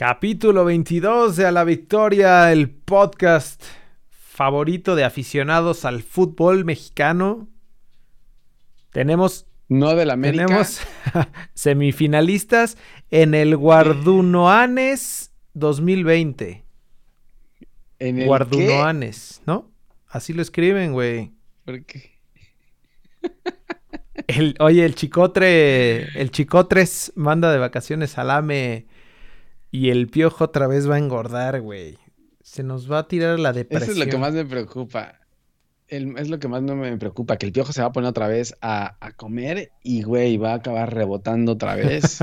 Capítulo 22 de A la Victoria, el podcast favorito de aficionados al fútbol mexicano. Tenemos no de la América. Tenemos semifinalistas en el Guardunoanes 2020. ¿En el Guardunoanes, ¿no? Así lo escriben, güey. ¿Por qué? El, oye, el chicotre, el chicotres manda de vacaciones al AME y el piojo otra vez va a engordar, güey. Se nos va a tirar la depresión. Eso es lo que más me preocupa. es lo que más no me preocupa, que el piojo se va a poner otra vez a, a comer y, güey, va a acabar rebotando otra vez.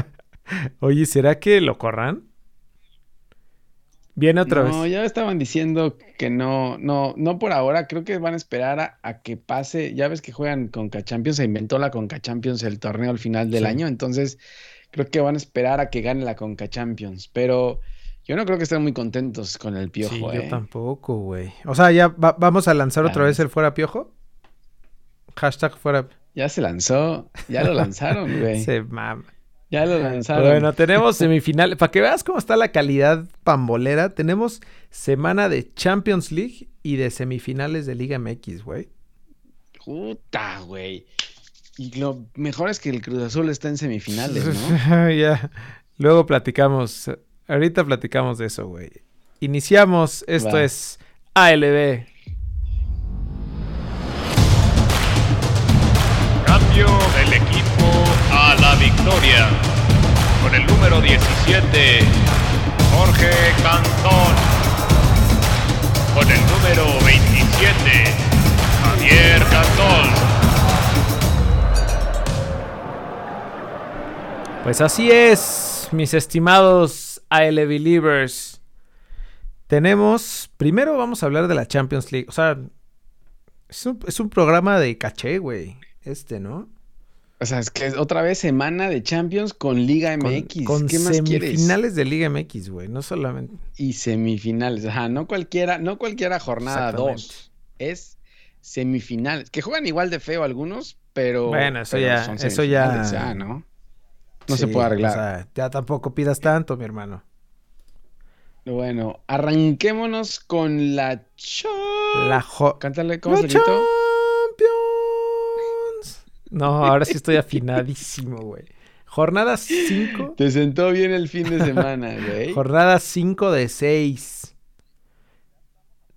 oye, ¿será que lo corran? Viene otra vez. No, ya estaban diciendo que no, no, no por ahora. Creo que van a esperar a, que pase. Ya ves que juegan Conca Champions, se inventó la Conca Champions el torneo al final del año. Entonces, creo que van a esperar a que gane la Conca Champions. Pero yo no creo que estén muy contentos con el piojo. Sí, yo ¿eh? tampoco, güey. O sea, ya vamos a lanzar otra vez el fuera piojo. Hashtag fuera. Ya se lanzó, ya lo lanzaron, güey. se mama. Ya lo lanzaron. Bueno, tenemos semifinal. Para que veas cómo está la calidad pambolera, tenemos semana de Champions League y de semifinales de Liga MX, güey. Puta, güey. Y lo mejor es que el Cruz Azul está en semifinales, ¿no? ya. Luego platicamos. Ahorita platicamos de eso, güey. Iniciamos. Esto es ALB. Cambio del equipo a la victoria. Con el número 17, Jorge Cantón. Con el número 27, Javier Cantón. Pues así es, mis estimados AL Believers. Tenemos, primero vamos a hablar de la Champions League. O sea, es un, es un programa de caché, güey. Este, ¿no? O sea, es que otra vez semana de Champions con Liga MX. Con, ¿Qué más semifinales de Liga MX, güey, no solamente. Y semifinales, ajá, no cualquiera, no cualquiera jornada 2. Es semifinales, que juegan igual de feo algunos, pero Bueno, eso ya, eso ya, ¿no? No se puede arreglar. O sea, ya tampoco pidas tanto, mi hermano. Bueno, arranquémonos con la La jo Cántale, ¿cómo se gritó? No, ahora sí estoy afinadísimo, güey. Jornada 5. Te sentó bien el fin de semana, güey. Jornada 5 de 6.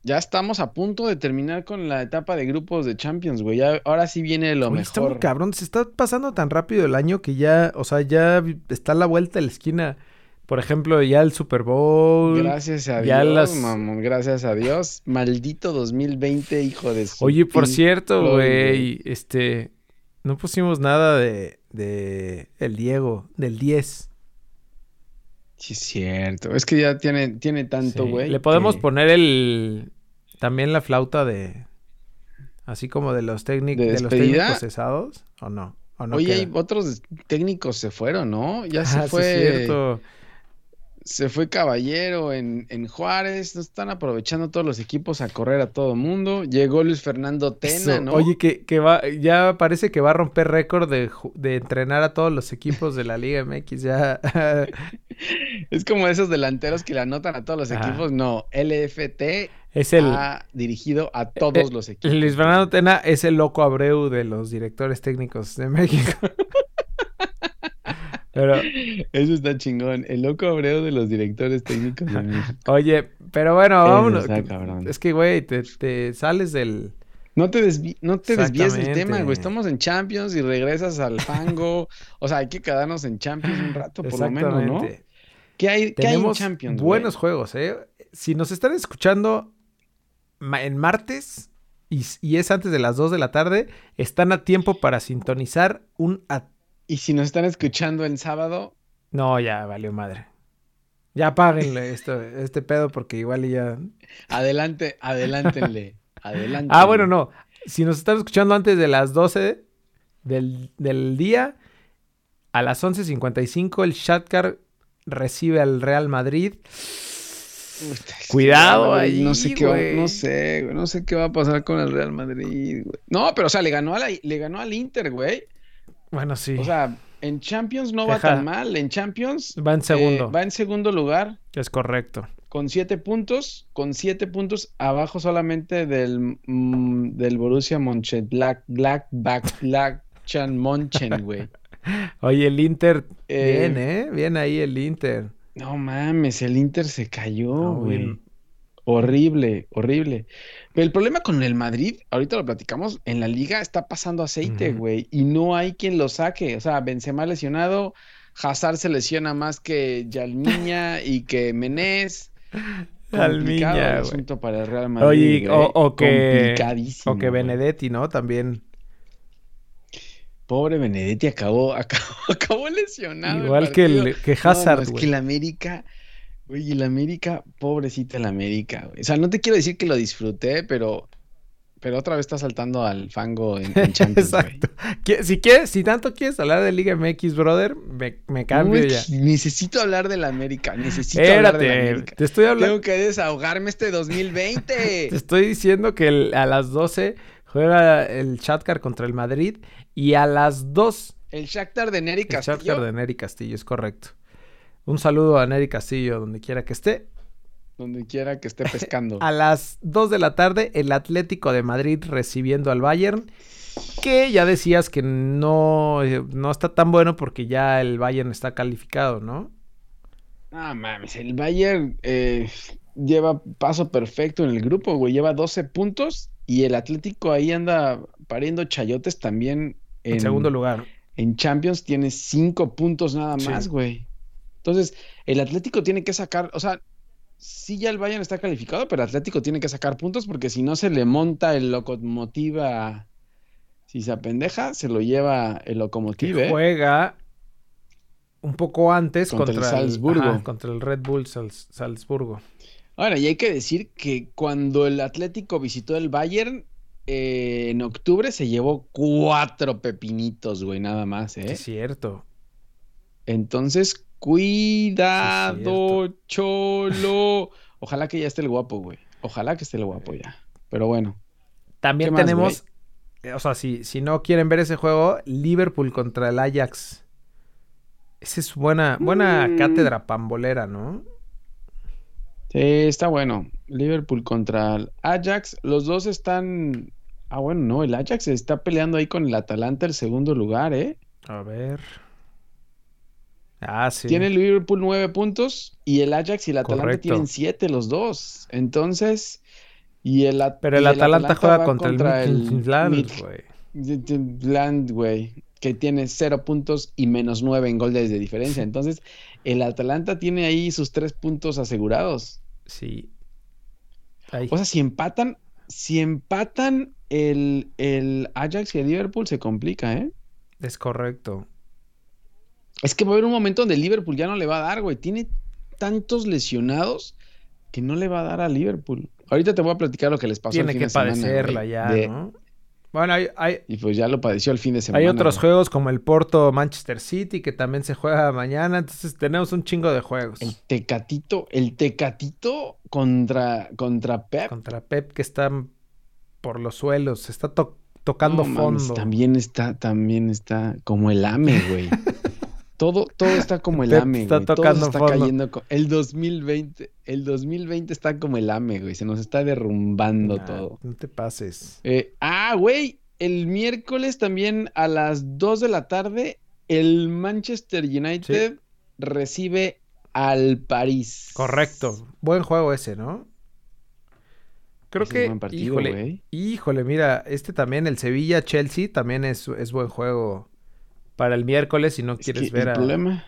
Ya estamos a punto de terminar con la etapa de grupos de Champions, güey. ahora sí viene lo mejor. cabrón, se está pasando tan rápido el año que ya, o sea, ya está a la vuelta de la esquina. Por ejemplo, ya el Super Bowl. Gracias a Dios, mamón, gracias a Dios. Maldito 2020, hijo de su Oye, por cierto, güey, este, no pusimos nada de, de el Diego, del 10. Sí, es cierto. Es que ya tiene, tiene tanto, güey. Le podemos poner el. También la flauta de. Así como de los, técnicos de, los técnicos cesados, ¿o no? Oye, otros técnicos se fueron, ¿no? Ya se fue. Sí, cierto se fue Caballero en, en Juárez, no están aprovechando todos los equipos a correr a todo mundo. Llegó Luis Fernando Tena, ¿no? Oye, que, que, va, ya parece que va a romper récord de, de, entrenar a todos los equipos de la Liga MX, ya. es como esos delanteros que le anotan a todos los equipos. No, LFT es el, ha dirigido a todos eh, los equipos. Luis Fernando Tena es el loco Abreu de los directores técnicos de México. Pero eso está chingón. El loco abreo de los directores técnicos Oye, pero bueno, vámonos. Es que, güey, te, sales del. No te, no te desvíes del tema, güey. Estamos en Champions y regresas al fango. o sea, hay que quedarnos en Champions un rato, por lo menos, ¿no? ¿Qué hay, ¿qué hay en Champions? Buenos juegos, ¿eh? Si nos están escuchando en martes y, y, es antes de las 2 de la tarde, están a tiempo para sintonizar un y si nos están escuchando el sábado. No, ya valió madre. Ya apáguenle esto, este pedo porque igual ya. Adelante, adelántenle. adelante. Ah, bueno, no. Si nos están escuchando antes de las 12 del, del día, a las 11.55 el Shatcar recibe al Real Madrid. Cuidado ahí, no sé qué no sé, no sé qué va a pasar con el Real Madrid, güey. No, pero o sea, le ganó a le ganó al Inter, güey. Bueno, sí. O sea, En Champions no va tan mal. En Champions va en segundo. Eh, va en segundo lugar. Es correcto. Con siete puntos, con siete puntos abajo solamente del, mm, del Borussia Mönchengladbach, Black, Black, Black, Chan Monchen, güey. Oye, el Inter, eh, bien, ¿eh? Bien ahí el Inter. No mames, el Inter se cayó, güey. Horrible, horrible. Pero el problema con el Madrid, ahorita lo platicamos, en la liga está pasando aceite, güey, y no hay quien lo saque. O sea, Benzema lesionado, Hazard se lesiona más que Yalmiña y que Menés. Yalmiña, el asunto para el Real Madrid. Oye, o, que o que Benedetti, ¿no? También. Pobre Benedetti acabó, acabó, lesionado. Igual que, el, que Hazard. es que el América Oye, la América, pobrecita la América, güey. O sea, no te quiero decir que lo disfruté, pero, pero otra vez está saltando al fango en, Champions, Exacto. Si quieres, si tanto quieres hablar de Liga MX, brother, me, cambio ya. Necesito hablar de la América, necesito hablar de la América. Te estoy hablando. Tengo que desahogarme este 2020. te estoy diciendo que a las 12 juega el Shakhtar contra el Madrid y a las 2 el Shakhtar de Neri Castillo. El Shakhtar de Neri Castillo, es correcto. Un saludo a Nery Castillo, donde quiera que esté. Donde quiera que esté pescando. a las 2 de la tarde, el Atlético de Madrid recibiendo al Bayern. Que ya decías que no, eh, no está tan bueno porque ya el Bayern está calificado, ¿no? Ah, mames, el Bayern eh, lleva paso perfecto en el grupo, güey. Lleva 12 puntos y el Atlético ahí anda pariendo chayotes también. En, segundo lugar. En Champions tiene 5 puntos nada más, güey. Entonces, el Atlético tiene que sacar, o sea, sí ya el Bayern está calificado, pero el Atlético tiene que sacar puntos porque si no se le monta el locomotiva, si se apendeja, se lo lleva el locomotiva. ¿eh? Juega un poco antes contra, el Salzburgo. contra el Red Bull Salzburgo. Ahora, y hay que decir que cuando el Atlético visitó el Bayern, eh, en octubre se llevó cuatro pepinitos, güey, nada más, ¿eh? Es cierto. Entonces, Cuidado, cholo. Ojalá que ya esté el guapo, güey. Ojalá que esté el guapo ya. Pero bueno. También tenemos, o sea, si, si no quieren ver ese juego, Liverpool contra el Ajax. Esa es buena, buena mm. cátedra pambolera, ¿no? Sí, está bueno. Liverpool contra el Ajax. Los dos están. Ah, bueno, no, el Ajax está peleando ahí con el Atalanta el segundo lugar, ¿eh? A ver. Ah, sí. Tiene el Liverpool nueve puntos y el Ajax y el Atalanta tienen siete los dos. Entonces, y el Pero el, Atalanta, juega contra, el Midland, güey. güey, que tiene cero puntos y menos nueve en goles de diferencia. Entonces, el Atalanta tiene ahí sus tres puntos asegurados. Sí. O sea, si empatan, si empatan el, el Ajax y el Liverpool, se complica, ¿eh? Es correcto. Es que va a haber un momento donde Liverpool ya no le va a dar, güey. Tiene tantos lesionados que no le va a dar a Liverpool. Ahorita te voy a platicar lo que les pasó Tiene que padecerla ya, ¿no? Bueno, hay, Y pues ya lo padeció el fin de semana. Hay otros juegos como el Porto Manchester City que también se juega mañana. Entonces tenemos un chingo de juegos. El Tecatito, el Tecatito contra, contra Pep. Contra Pep que está por los suelos. Está tocando fondo. también está, también está como el AME, güey. Todo, todo está como el AME, está Tocando todo está cayendo. El 2020, el 2020 está como el AME, güey. Se nos está derrumbando todo. No te pases. Eh, ah, güey. El miércoles también a las 2 de la tarde, el Manchester United recibe al París. Correcto. Buen juego ese, ¿no? Creo que. buen partido, híjole, híjole, mira, este también, el Sevilla-Chelsea, también es, es buen juego para el miércoles si no quieres ver el problema.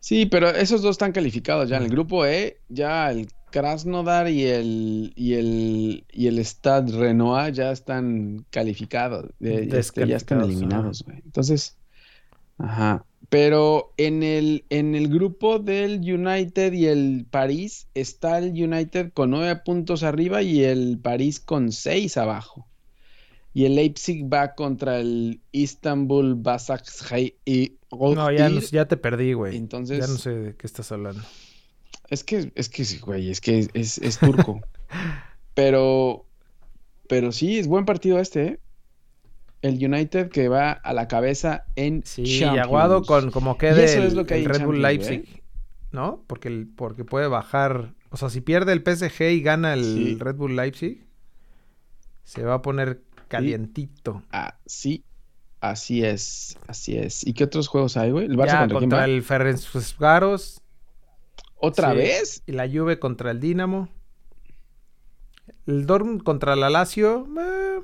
Sí, pero esos dos están calificados ya. En el grupo E, ya el Krasnodar y el y el y el Stade Renoir ya están calificados. Este, ya están eliminados, güey. Entonces, ajá. Pero en el, en el grupo del United y el París está el United con nueve puntos arriba y el París con seis abajo. Y el Leipzig va contra el Istanbul Basaksehir. No, ya, ya te perdí, güey. Entonces. Ya no sé de qué estás hablando. Es que, es que, güey, es que es, es, turco. pero, pero sí, es buen partido este, ¿eh? el United que va a la cabeza en Sí, Champions. aguado con como quede eso el, es lo que el Red Bull Leipzig, ¿no? Porque, el, porque puede bajar. O sea, si pierde el PSG y gana el Sí. Red Bull Leipzig, se va a poner calientito. Así, así es, así es. ¿Y qué otros juegos hay, güey? ¿El Barça Ya, contra, contra el Ferencváros ¿Otra sí. vez? y la Juve contra el Dinamo. El Dortmund contra la Lazio, eh,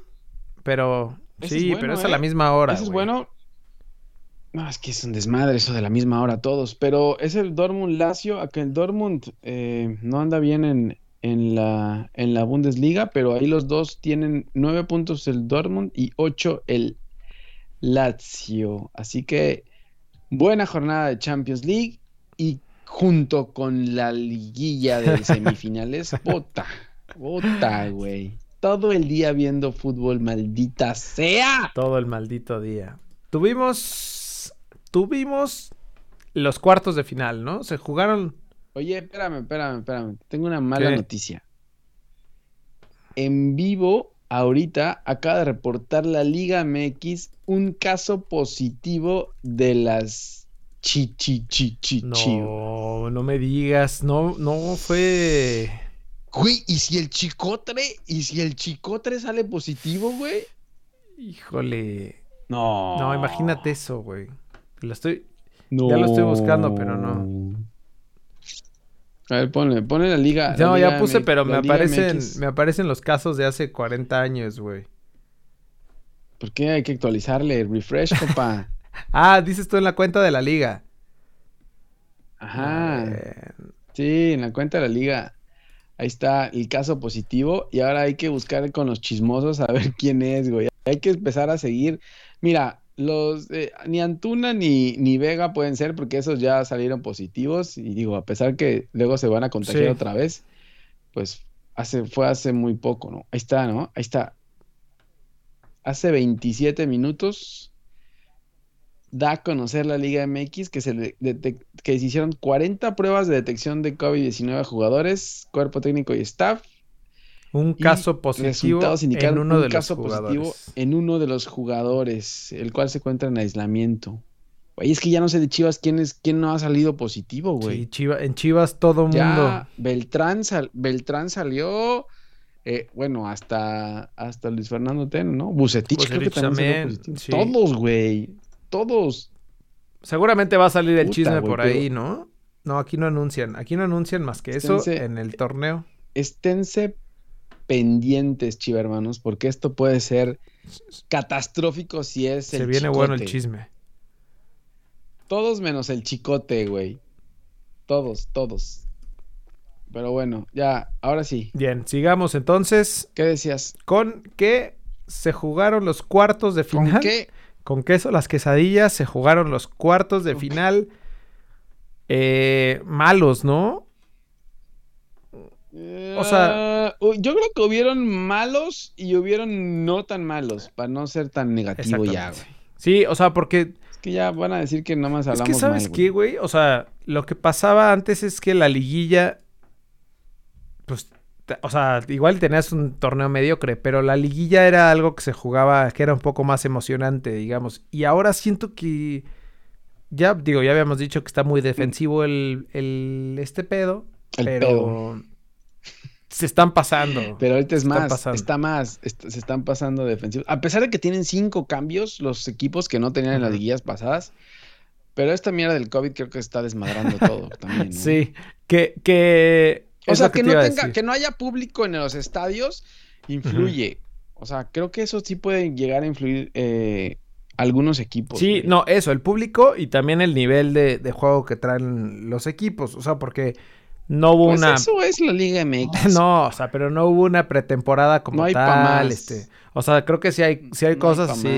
pero Ese sí, es pero es a la ¿eh? misma hora. Ese es bueno. No, es que es un desmadre eso de la misma hora todos. Pero es el Dortmund Lazio, a que el Dortmund eh, no anda bien en, en la, en la Bundesliga, pero ahí los dos tienen nueve puntos el Dortmund y ocho el Lazio. Así que buena jornada de Champions League y junto con la liguilla de semifinales, bota, bota, güey. Todo el día viendo fútbol, maldita sea. Todo el maldito día. Tuvimos. Tuvimos los cuartos de final, ¿no? Se jugaron. Oye, espérame, espérame, espérame. Tengo una mala ¿Qué? noticia. En vivo, ahorita, acaba de reportar la Liga MX un caso positivo de las chi chi chi chi. No, no me digas. No, no fue. Güey, ¿y si el chicotre? ¿Y si el chicotre sale positivo, güey? Híjole. No. No, imagínate eso, güey. Lo estoy. Ya lo estoy buscando, pero no. A ver, ponle, ponle la liga. la No, Liga ya puse, pero me aparecen, MX. me aparecen los casos de hace 40 años, güey. ¿Por qué hay que actualizarle? Refresh, compa. Ah, dices tú en la cuenta de la liga. Ajá. Sí, en la cuenta de la liga. Ahí está el caso positivo. Y ahora hay que buscar con los chismosos a ver quién es, güey. Hay que empezar a seguir. Mira, los eh, ni Antuna ni, ni Vega pueden ser porque esos ya salieron positivos. Y digo, a pesar que luego se van a contagiar Sí. otra vez, pues hace, fue hace muy poco, ¿no? Ahí está, ¿no? Ahí está. Hace 27 minutos da a conocer la Liga MX que se, que se hicieron 40 pruebas de detección de COVID-19 a jugadores, cuerpo técnico y staff. Un caso positivo en uno un de los caso positivo jugadores. en uno de los jugadores, el cual se encuentra en aislamiento. Güey, es que ya no sé de Chivas quién es, quién no ha salido positivo, güey. Sí, Chiva- en Chivas todo mundo. Ya Beltrán, sal- Beltrán salió, eh, bueno, hasta, hasta Luis Fernando Ten, ¿no? Bucetich creo que también, salió también, positivo. sí. Todos, güey. Todos. Seguramente va a salir el Puta, chisme güey, por pero- ahí, ¿no? No, aquí no anuncian. Aquí no anuncian más que eso en el torneo. Esténse pendientes, chiva hermanos, porque esto puede ser catastrófico si es Se el viene bueno el chisme. Todos menos el chicote, güey. Todos, todos. Pero bueno, ya, ahora sí. Bien, sigamos entonces ¿Qué decías? con que se jugaron los cuartos de ¿Con final. qué? Con queso, las quesadillas, se jugaron los cuartos de final. Eh, malos, ¿no? O sea- Ah, yo creo que hubieron malos y hubieron no tan malos, para no ser tan negativo ya, güey. Sí, o sea, porque Es que ya van a decir que nada más es hablamos que sabes mal, qué, güey, o sea, lo que pasaba antes es que la liguilla, pues, o sea, igual tenías un torneo mediocre, pero la liguilla era algo que se jugaba, que era un poco más emocionante, digamos. Y ahora siento que, ya, digo, ya habíamos dicho que está muy defensivo el, el este pedo, El pero pedo. Se están pasando. Pero ahorita es más, pasando. está más, se están pasando defensivos. A pesar de que tienen cinco cambios los equipos que no tenían en las liguillas pasadas, pero esta mierda del COVID creo que está desmadrando todo también. ¿no? Sí, que, que... O sea, que, no tenga, que no haya público en los estadios influye. O sea, creo que eso sí puede llegar a influir eh, algunos equipos. Sí, no, eso, el público y también el nivel de, de juego que traen los equipos. O sea, porque no hubo Pues una. eso es la Liga MX. No, o sea, pero no hubo una pretemporada como No hay tal. más. Este. O sea, creo que sí hay, sí hay No cosas así más,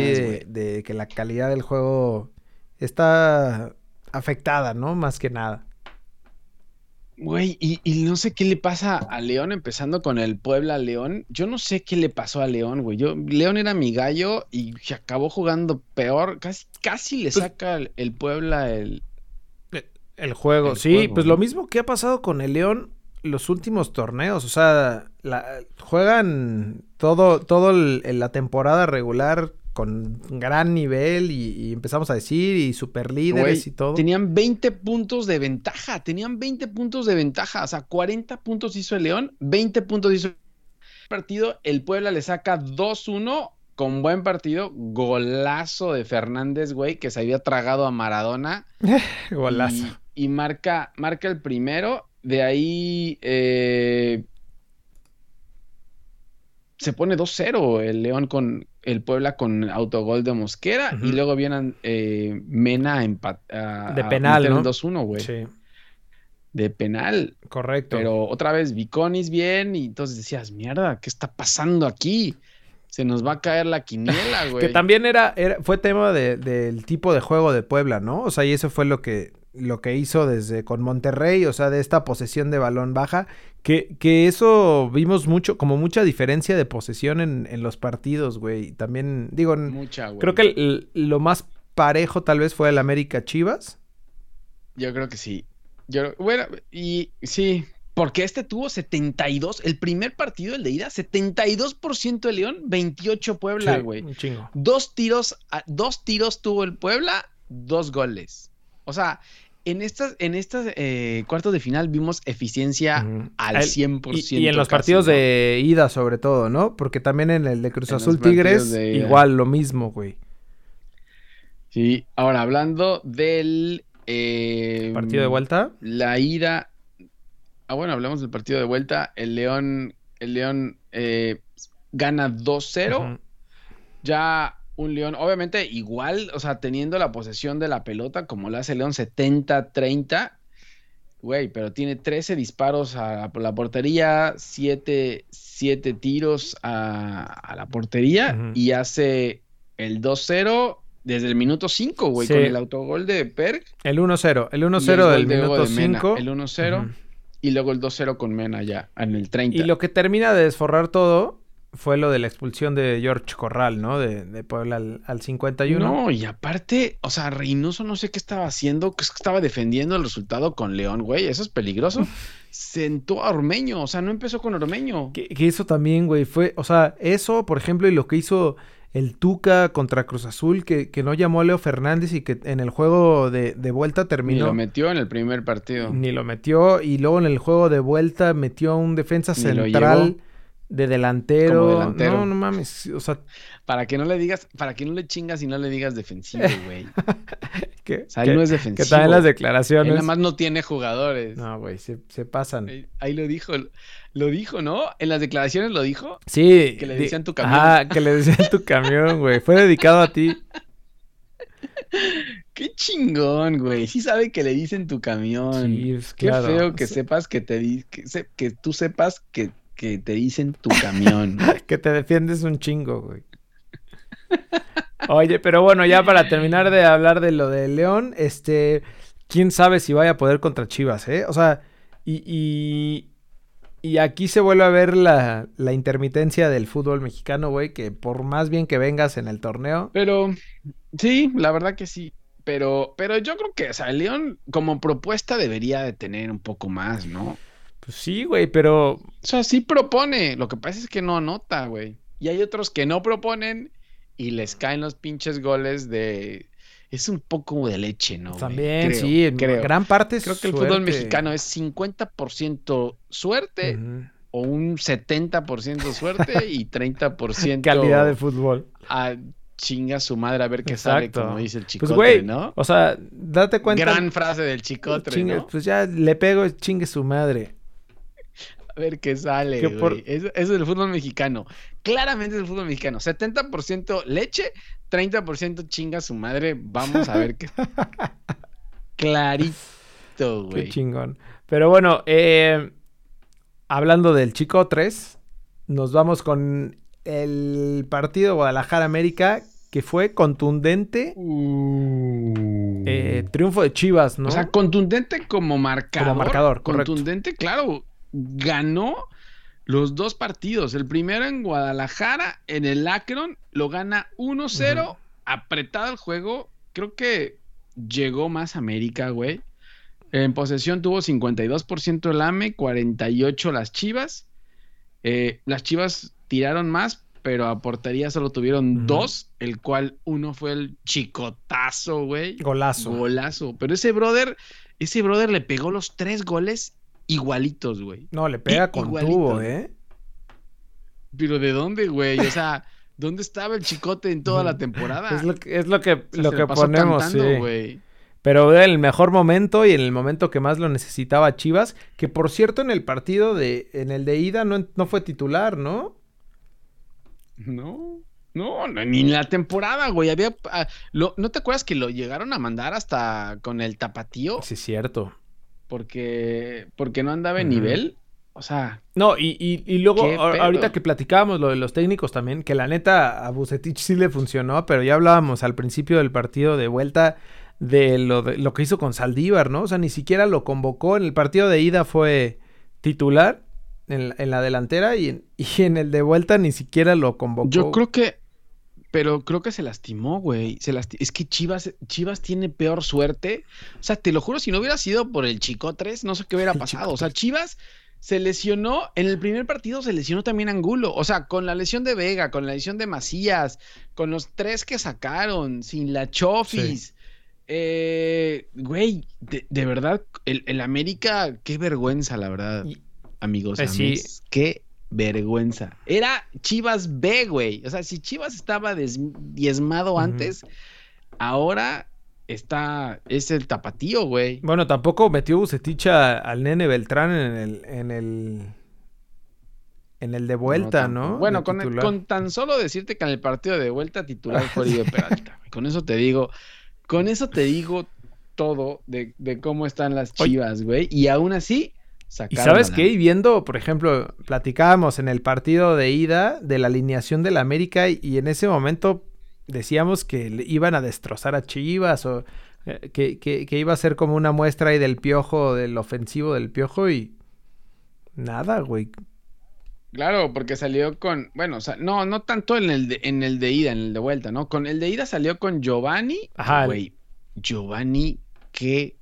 de, que la calidad del juego está afectada, ¿no? Más que nada. Güey, y, y no sé qué le pasa a León, empezando con el Puebla León. Yo no sé qué le pasó a León, güey. Yo, León era mi gallo y se acabó jugando peor. Casi, casi le Pues- saca el, el Puebla el. El juego, El sí, juego, pues ¿no? lo mismo que ha pasado con el León los últimos torneos, o sea, la- juegan todo, todo el- la temporada regular con gran nivel y, empezamos a decir y super líderes y todo. Tenían 20 puntos de ventaja, tenían 20 puntos de ventaja, o sea, 40 puntos hizo el León, 20 puntos hizo el partido, el Puebla le saca 2-1 con buen partido, golazo de Fernández, güey, que se había tragado a Maradona. golazo. Y, marca, marca el primero, de ahí eh, se pone 2-0 el León con el Puebla con autogol de Mosquera y luego vienen eh, Mena empat de penal, ¿no? 2-1, güey. Sí. De penal. Correcto. Pero otra vez Viconis bien y entonces decías, mierda, ¿qué está pasando aquí? Se nos va a caer la quiniela, güey. que también era, era fue tema del tipo de juego de Puebla, ¿no? O sea, y eso fue lo que lo que hizo desde con Monterrey, o sea, de esta posesión de balón baja, que, que eso vimos mucho, como mucha diferencia de posesión en, en los partidos, güey. También, digo, mucha, creo que lo más parejo tal vez fue el América Chivas. Yo creo que sí. Yo, bueno, y sí, porque este tuvo 72, el primer partido, el de ida, 72% de León, 28 Puebla, güey. un chingo. Dos tiros, dos tiros tuvo el Puebla, dos goles. O sea, en estas, en estas eh, cuartos de final vimos eficiencia al 100%. Y, en los partidos de ida, sobre todo, ¿no? Porque también en el de Cruz Azul Tigres, igual lo mismo, güey. Sí, ahora hablando del. Eh, ¿Partido de vuelta? La ida. Ah, bueno, hablamos del partido de vuelta. El León. El León eh, gana 2-0. Ya un León, obviamente igual, o sea, teniendo la posesión de la pelota como lo hace León 70-30, güey, pero tiene 13 disparos a, la portería, 7, tiros a, la portería y hace el 2-0 desde el minuto 5, güey, con el autogol de Perk. El 1-0, el 1-0 del minuto 5. El 1-0 y luego el 2-0 con Mena ya en el 30. Y lo que termina de desforrar todo fue lo de la expulsión de George Corral, ¿no? De, de Puebla al, al, 51. No, y aparte, o sea, Reynoso no sé qué estaba haciendo, que estaba defendiendo el resultado con León, güey, eso es peligroso. Sentó a Ormeño, o sea, no empezó con Ormeño. Que, eso también, güey, fue, o sea, eso, por ejemplo, y lo que hizo el Tuca contra Cruz Azul, que, que no llamó a Leo Fernández y que en el juego de, de, vuelta terminó. Ni lo metió en el primer partido. Ni lo metió, y luego en el juego de vuelta metió a un defensa central de delantero. No, no mames. O sea. Para que no le digas, para que no le chingas y no le digas defensivo, güey. ¿Qué? O sea, él no es defensivo. Que en las declaraciones. Él nada más no tiene jugadores. No, güey, se, pasan. Ahí, lo dijo, lo dijo, ¿no? En las declaraciones lo dijo. Sí. Que le decían tu camión. Ah, que le decían tu camión, güey. Fue dedicado a ti. Qué chingón, güey. Sí sabe que le dicen tu camión. Sí, claro. Qué feo que sepas que te que, que tú sepas que que te dicen tu camión. que te defiendes un chingo, güey. Oye, pero bueno, ya para terminar de hablar de lo de León, este, quién sabe si vaya a poder contra Chivas, ¿eh? O sea, y, y, aquí se vuelve a ver la, la intermitencia del fútbol mexicano, güey, que por más bien que vengas en el torneo. Pero, sí, la verdad que sí. Pero, pero yo creo que, o sea, León como propuesta debería de tener un poco más, ¿no? Pues sí, güey, pero. O sea, sí propone. Lo que pasa es que no anota, güey. Y hay otros que no proponen y les caen los pinches goles de. Es un poco de leche, ¿no? También, sí, en gran parte es Creo que el fútbol mexicano es 50% suerte o un 70% suerte y 30% calidad de fútbol. A chinga su madre a ver qué sale, como dice el chicote, pues, güey, ¿no? O sea, date cuenta. Gran frase del chicote, ¿no? Pues ya le pego, chingue su madre. A ver qué sale. Eso, es el fútbol mexicano. Claramente es el fútbol mexicano. 70% leche, 30% chinga su madre. Vamos a ver qué. Clarito, güey. Qué chingón. Pero bueno, eh, hablando del Chico 3, nos vamos con el partido Guadalajara América que fue contundente. Uh. Eh, triunfo de Chivas, ¿no? O sea, contundente como marcador. Como marcador, Contundente, claro ganó los dos partidos. El primero en Guadalajara, en el Akron, lo gana 1-0, apretado el juego. Creo que llegó más América, güey. En posesión tuvo 52% el AME, 48% las Chivas. Eh, las Chivas tiraron más, pero a portería solo tuvieron dos, el cual uno fue el chicotazo, güey. Golazo. Golazo. Pero ese brother, ese brother le pegó los tres goles igualitos, güey. No, le pega I- con igualito. tubo, ¿eh? Pero ¿de dónde, güey? O sea, ¿dónde estaba el chicote en toda la temporada? Es lo que, es lo que, O sea, lo que ponemos, cantando, sí. Pero en el mejor momento y en el momento que más lo necesitaba Chivas, que por cierto en el partido de, en el de ida no, no fue titular, ¿no? No, no, no, ni en la temporada, güey. Había, ah, lo- ¿No te acuerdas que lo llegaron a mandar hasta con el tapatío? Sí, cierto. Porque, porque no andaba en nivel. O sea, No, y, y, y luego, ahorita que platicábamos lo de los técnicos también, que la neta a Bucetich sí le funcionó, pero ya hablábamos al principio del partido de vuelta de lo, de lo que hizo con Saldívar, ¿no? O sea, ni siquiera lo convocó. En el partido de ida fue titular en, la- en la delantera y en, y en el de vuelta ni siquiera lo convocó. yo creo que, pero creo que se lastimó, güey. Se lasti- Es que Chivas, Chivas tiene peor suerte. O sea, te lo juro, si no hubiera sido por el Chicotres, no sé qué hubiera pasado. O sea, Chivas se lesionó, en el primer partido se lesionó también Angulo. O sea, con la lesión de Vega, con la lesión de Macías, con los tres que sacaron, sin la Chofis. Eh, güey, de, de verdad, el, el América, qué vergüenza, la verdad, Y- amigos. Eh, sí. amis, Qué vergüenza. Era Chivas B, güey. O sea, si Chivas estaba diezmado antes, ahora está, es el tapatío, güey. Bueno, tampoco metió Bucetich al nene Beltrán en el, en el, en el de vuelta. ¿no? Bueno, con, titular. con tan solo decirte que en el partido de vuelta titular fue Peralta. Con eso te digo, con eso te digo todo de, de cómo están las Oye. Chivas, güey. Y aún así, Y sabes la- qué, y viendo, por ejemplo, platicábamos en el partido de ida de la alineación del América y, y en ese momento decíamos que le iban a destrozar a Chivas o eh, que, que- que iba a ser como una muestra ahí del piojo, del ofensivo del piojo y nada, güey. Claro, porque salió con, bueno, o sea, no, no tanto en el de, en el de ida, en el de vuelta, ¿no? Con el de ida salió con Giovanni. Ajá. Güey, Giovanni, qué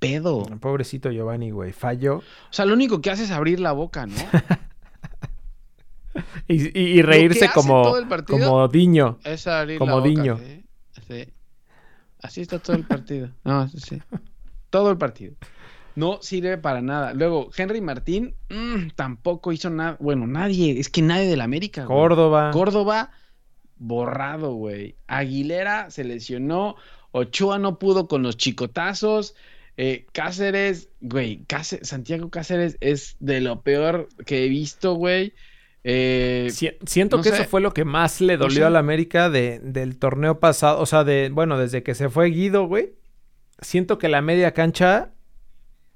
pedo. O Pobrecito Giovanni, güey, falló. sea, lo único que hace es abrir la boca, ¿no? Y, y- y reírse como, como Diño. Es abrir Como la boca. Diño. sí, sí. Así está todo el partido. No, sí, sí. Todo el partido. No sirve para nada. Luego, Henry Martín mm, tampoco hizo nada. Bueno, nadie, es que nadie del América. güey. Córdoba. Córdoba, borrado, güey. Aguilera se lesionó. Ochoa no pudo con los chicotazos. Eh, Cáceres, güey, Cáceres- Santiago Cáceres es de lo peor que he visto, güey. Eh, Si- siento no que sé. eso fue lo que más le No dolió sé. al América de, del torneo pasado. O sea, de, bueno, desde que se fue Guido, güey. Siento que la media cancha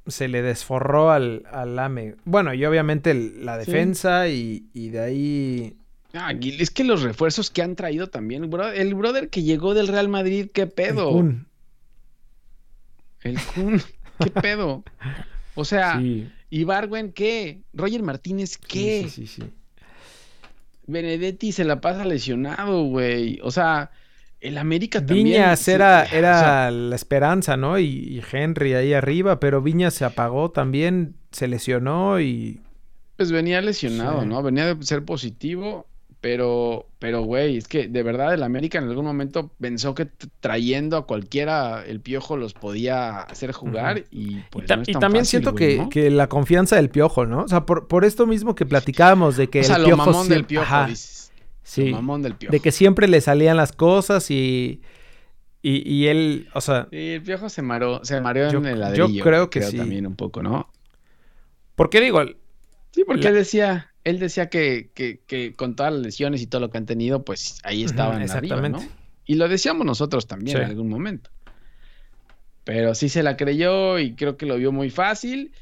se le desforró al, al AME. Bueno, y obviamente el- la Sí. defensa y, y de ahí. ah, es que los refuerzos que han traído también, bro- el brother que llegó del Real Madrid, qué pedo. El Kun, qué pedo. O sea, Sí, Ibargüen, ¿qué? Roger Martínez, ¿qué? sí, sí, sí. Benedetti se la pasa lesionado, güey. O sea, el América también. Viñas era, o sea, era la esperanza, ¿no? Y, y Henry ahí arriba, pero Viñas se apagó también, se lesionó y. pues venía lesionado, Sí. ¿no? Venía de ser positivo, pero, pero, güey, es que de verdad el América en algún momento pensó que trayendo a cualquiera el piojo los podía hacer jugar Ujú. y Y, pues ta- no es y también fácil, siento que, ¿no? que la confianza del piojo, ¿no? O sea, por, por esto mismo que platicábamos de que o sea, el lo piojo mamón del piojo, Ajá, dices. sí, Lo mamón del piojo. de que siempre le salían las cosas y, y, y él, o sea, Sí, el piojo se mareó, se mareó Yo- en el yo ladrillo. creo que sí. también un poco, ¿no? ¿por qué digo? Sí, porque La- él decía, él decía que, que, que con todas las lesiones y todo lo que han tenido, pues ahí estaban arriba, exactamente. ¿no? Y lo decíamos nosotros también Sí. en algún momento. Pero sí se la creyó y creo que lo vio muy fácil.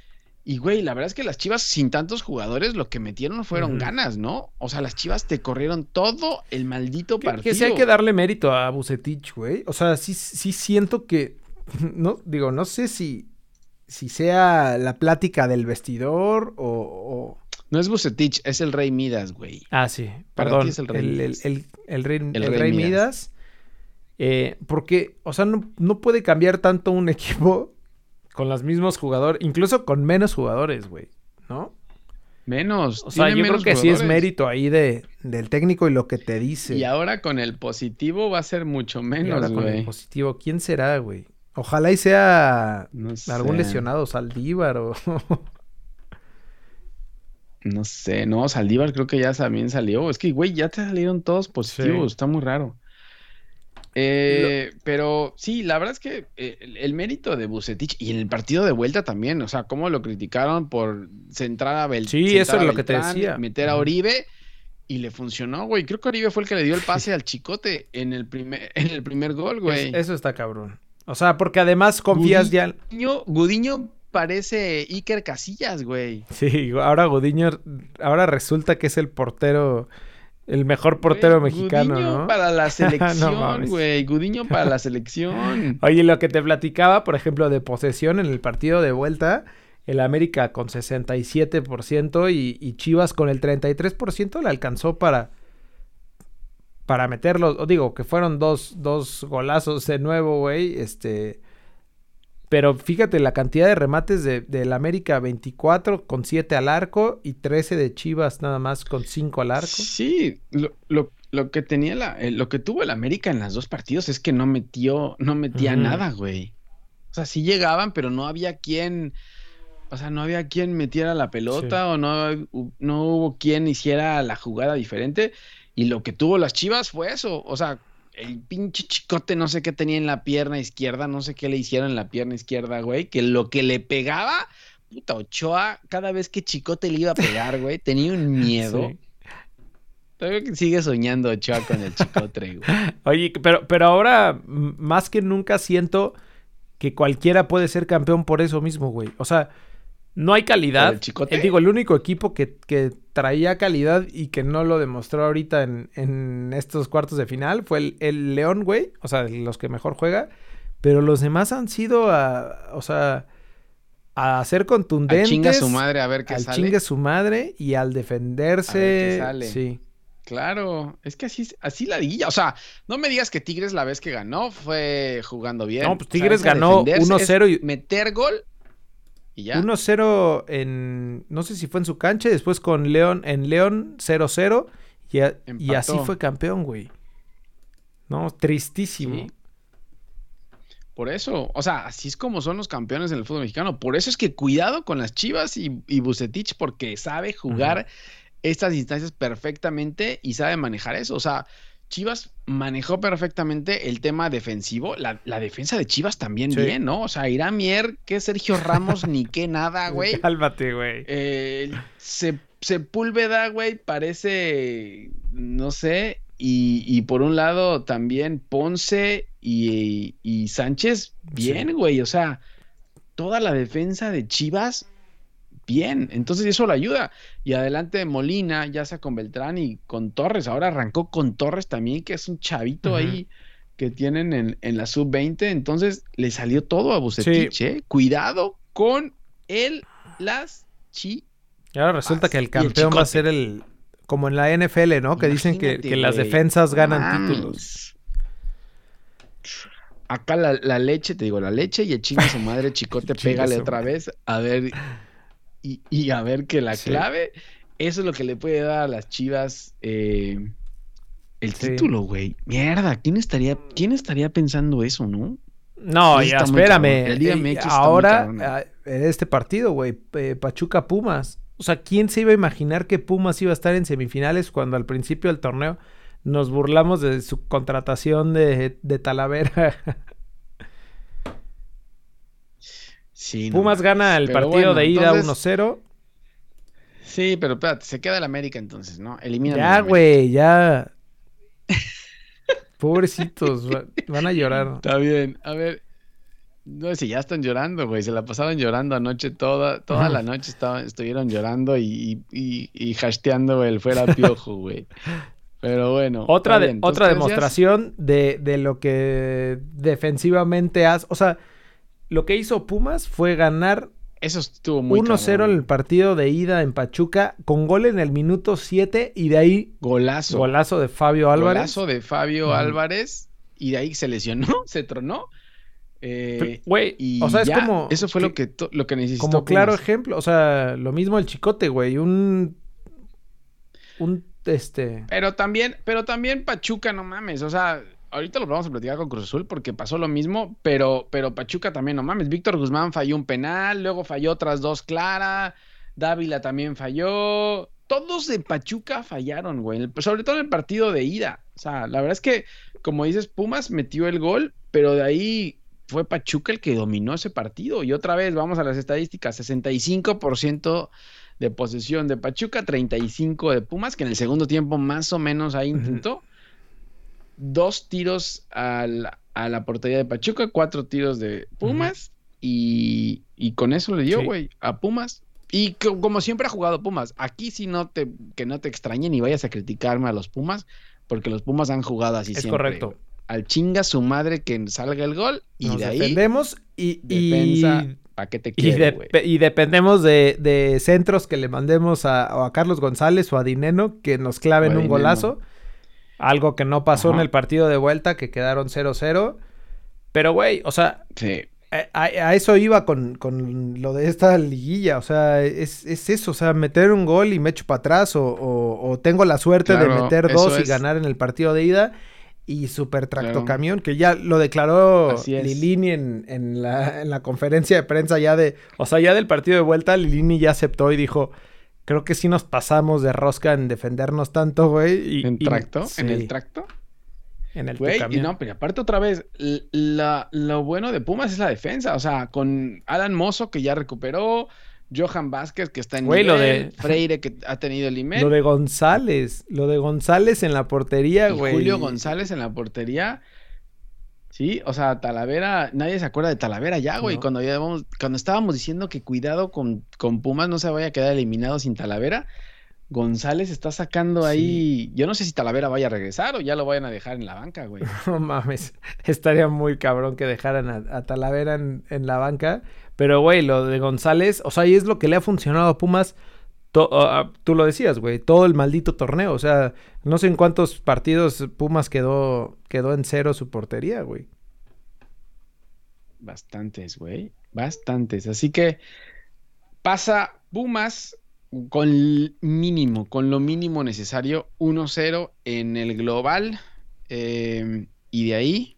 Y güey, la verdad es que las Chivas sin tantos jugadores lo que metieron fueron ganas, ¿no? O sea, las Chivas te corrieron todo el maldito Que, partido. que sí hay que darle mérito a Bucetich, güey. O sea, sí, sí siento que, no, digo, no sé si, si sea la plática del vestidor o... o- No es Bucetich, es el Rey Midas, güey. Ah, sí, Para perdón. ti es el Rey el, Midas. el- el rey, El el Rey Rey Midas. Midas. Eh, porque, o sea, no, no puede cambiar tanto un equipo con los mismos jugadores, incluso con menos jugadores, güey, ¿no? Menos. O sea, yo creo que sí es mérito ahí de, del técnico y lo que te dice. Y ahora con el positivo va a ser mucho Y menos, ahora con el güey. positivo, ¿quién será, güey? Ojalá y sea No sé. algún lesionado, Saldívar o... No sé, no, Saldívar creo que ya también salió. Es que, güey, ya te salieron todos positivos, Sí. está muy raro. Eh, Pero sí, la verdad es que eh, el, el mérito de Bucetich y en el partido de vuelta también, o sea, cómo lo criticaron por centrar a Bel Sí, eso es lo que te Beltrán, decía. Meter a. Oribe y le funcionó, güey. Creo que Oribe fue el que le dio el pase al Chicote en el primer, en el primer gol, güey. Es- eso está cabrón. O sea, porque además confías Gudi- ya... Gudiño, Gudiño parece Iker Casillas, güey. Sí, ahora Gudiño, ahora resulta que es el portero, el mejor portero Güey, mexicano, Gudiño ¿no? para la selección, mames. güey. Gudiño para la selección. Oye, lo que te platicaba, por ejemplo, de posesión en el partido de vuelta, el América con 67% y, y Chivas con el 33% le alcanzó para, para meterlos. Digo, que fueron dos, dos golazos de nuevo, güey. Este. Pero fíjate la cantidad de remates de, del América 24 con 7 al arco y 13 de Chivas nada más con 5 al arco. Sí, lo, lo- lo que tenía la, eh, lo que tuvo el América en los dos partidos es que no metió, no metía nada, güey. O sea, sí llegaban, pero no había quien, o sea, no había quien metiera la pelota o no, no hubo quien hiciera la jugada diferente. Y lo que tuvo las Chivas fue eso. O sea, el pinche chicote no sé qué tenía en la pierna izquierda, no sé qué le hicieron en la pierna izquierda, güey, que lo que le pegaba, puta, Ochoa, cada vez que chicote le iba a pegar, güey, tenía un miedo. Sí. Todavía que sigue soñando Ochoa con el chicotre, güey. Oye, pero, pero ahora más que nunca siento que cualquiera puede ser campeón por eso mismo, güey. O sea, no hay ¿Por calidad. el Chicote? Eh, digo, el único equipo que, que traía calidad y que no lo demostró ahorita en, en estos cuartos de final fue el, el León, güey. O sea, los que mejor juega. Pero los demás han sido a, o sea, a ser A contundentes. chinga su madre a ver qué al sale. chingue su madre y al defenderse. sale. Sí. Claro, es que así, así la liguilla. O sea, no me digas que Tigres la vez que ganó fue jugando bien. No, pues O sea, Tigres es a ganó defenderse, 1-0 es y- Meter gol y ya. 1-0 en. No sé si fue en su cancha. Después con León. En León 0-0. Y, a- y así fue campeón, güey. No, tristísimo. Sí. Por eso, o sea, así es como son los campeones en el fútbol mexicano. Por eso es que cuidado con las Chivas y, y Bucetich, porque sabe jugar estas instancias perfectamente y sabe manejar eso. O sea, Chivas manejó perfectamente el tema defensivo. La, la defensa de Chivas también Sí. bien, ¿no? O sea, Irán Mier, que Sergio Ramos, ni qué nada, güey. Cálmate, güey. Eh, Se- Sepúlveda, güey, parece, no sé, y, y por un lado también Ponce y, y Sánchez, bien, Sí. güey, o sea, toda la defensa de Chivas, bien, entonces eso lo ayuda. Y adelante Molina, ya sea con Beltrán y con Torres, ahora arrancó con Torres también, que es un chavito ahí que tienen en, en la sub-20, entonces le salió todo a Bucetich, ¿eh? Cuidado con él, las Chivas. Y ahora resulta que el campeón va a ser el. Como en la NFL, ¿no? Que dicen que, que las defensas ganan títulos. Acá la, la leche, te digo, la leche y el chingo su madre chicote, pégale otra vez, a ver, y, y a ver que la Sí. clave, eso es lo que le puede dar a las chivas eh, el Sí. título, güey. Mierda, ¿quién estaría, quién estaría pensando eso, no? No, Eso ya, espérame. Eh, ahora, ah, en este partido, güey, eh, Pachuca Pumas. O sea, ¿quién se iba a imaginar que Pumas iba a estar en semifinales cuando al principio del torneo nos burlamos de su contratación de, de Talavera? Sí, Pumas gana el partido bueno, de ida entonces- 1-0. Sí, pero espérate, se queda el América entonces, ¿no? Elimina Ya, güey, ya. Pobrecitos, va- van a llorar. Está bien, a ver. No, si ya están llorando, güey. Se la pasaron llorando anoche toda, toda la noche estaban, estuvieron llorando y, y, y hasteando el fuera piojo, güey. Pero bueno. Otra, de- otra demostración de, de lo que defensivamente hace. O sea, lo que hizo Pumas fue ganar Eso estuvo muy 1-0 cabrón. en el partido de ida en Pachuca, con gol en el minuto 7 y de ahí Golazo. golazo de Fabio Álvarez. Golazo de Fabio. Álvarez. Y de ahí se lesionó, se tronó. Eh, Güey, y o sea, es ya, como... Eso fue lo que, lo que necesitó. Como claro Pumas. ejemplo, o sea, lo mismo el chicote, güey, un... Un, este... Pero también, pero también Pachuca, no mames. O sea, ahorita lo vamos a platicar con Cruz Azul porque pasó lo mismo, pero, pero Pachuca también, no mames. Víctor Guzmán falló un penal, luego falló otras dos claras. Dávila también falló. Todos de Pachuca fallaron, güey. Sobre todo en el partido de ida. O sea, la verdad es que, como dices, Pumas metió el gol, pero de ahí fue Pachuca el que dominó ese partido. Y otra vez, vamos a las estadísticas: 65% de posesión de Pachuca, 35 de Pumas, que en el segundo tiempo más o menos ahí intentó. Dos tiros al- a la portería de Pachuca, cuatro tiros de Pumas y, y con eso le dio, Sí. güey, a Pumas. Y co- como siempre ha jugado Pumas, aquí sí no te, que no te extrañen y vayas a criticarme a los Pumas, porque los Pumas han jugado así Es siempre. correcto. Al chinga su madre que salga el gol y Nos de ahí defendemos y... defensa, y... ¿para qué te Y, quiero, de- güey? y dependemos de, de centros que le mandemos a, Carlos González o a Dineno que nos claven un golazo. Algo que no pasó en el partido de vuelta, que quedaron 0-0. Pero, güey, o sea, Sí. a, a- a eso iba con, con lo de esta liguilla. O sea, es, es eso. O sea, meter un gol y me echo para atrás. O, o- o tengo la suerte de Claro, meter dos y es. ganar en el partido de ida. Y super Claro. tractocamión, que ya lo declaró. Lilini en, en la, en la conferencia de prensa ya de... O sea, ya del partido de vuelta, Lilini ya aceptó y dijo... Creo que sí nos pasamos de rosca en defendernos tanto, güey. ¿En y- tracto? ¿En sí, el tracto? En el Güey, y no, pero aparte otra vez, la- lo bueno de Pumas es la defensa, o sea, con Alan Mozo que ya recuperó, Johan Vázquez que está en Güey, lo nivel, de- Freire que ha tenido el email, Lo de González. Lo de González en la portería, y güey. Julio González en la portería. Sí, o sea, Talavera, nadie se acuerda de Talavera ya, güey, No. cuando, habíamos- cuando estábamos diciendo que cuidado con, con Pumas no se vaya a quedar eliminado sin Talavera. González está sacando ahí. Yo no sé si Talavera vaya a regresar o ya lo vayan a dejar en la banca, güey. No mames. Estaría muy cabrón que dejaran a, a Talavera en, en la banca. Pero, güey, lo de González, o sea, y es lo que le ha funcionado a Pumas. To- ah, tú lo decías, güey, todo el maldito torneo. O sea, no sé en cuántos partidos Pumas quedó, quedó en cero su portería, güey. Bastantes, güey. Bastantes. Así que pasa Pumas con el mínimo, con lo mínimo necesario, 1-0 en el global. eh, y de ahí,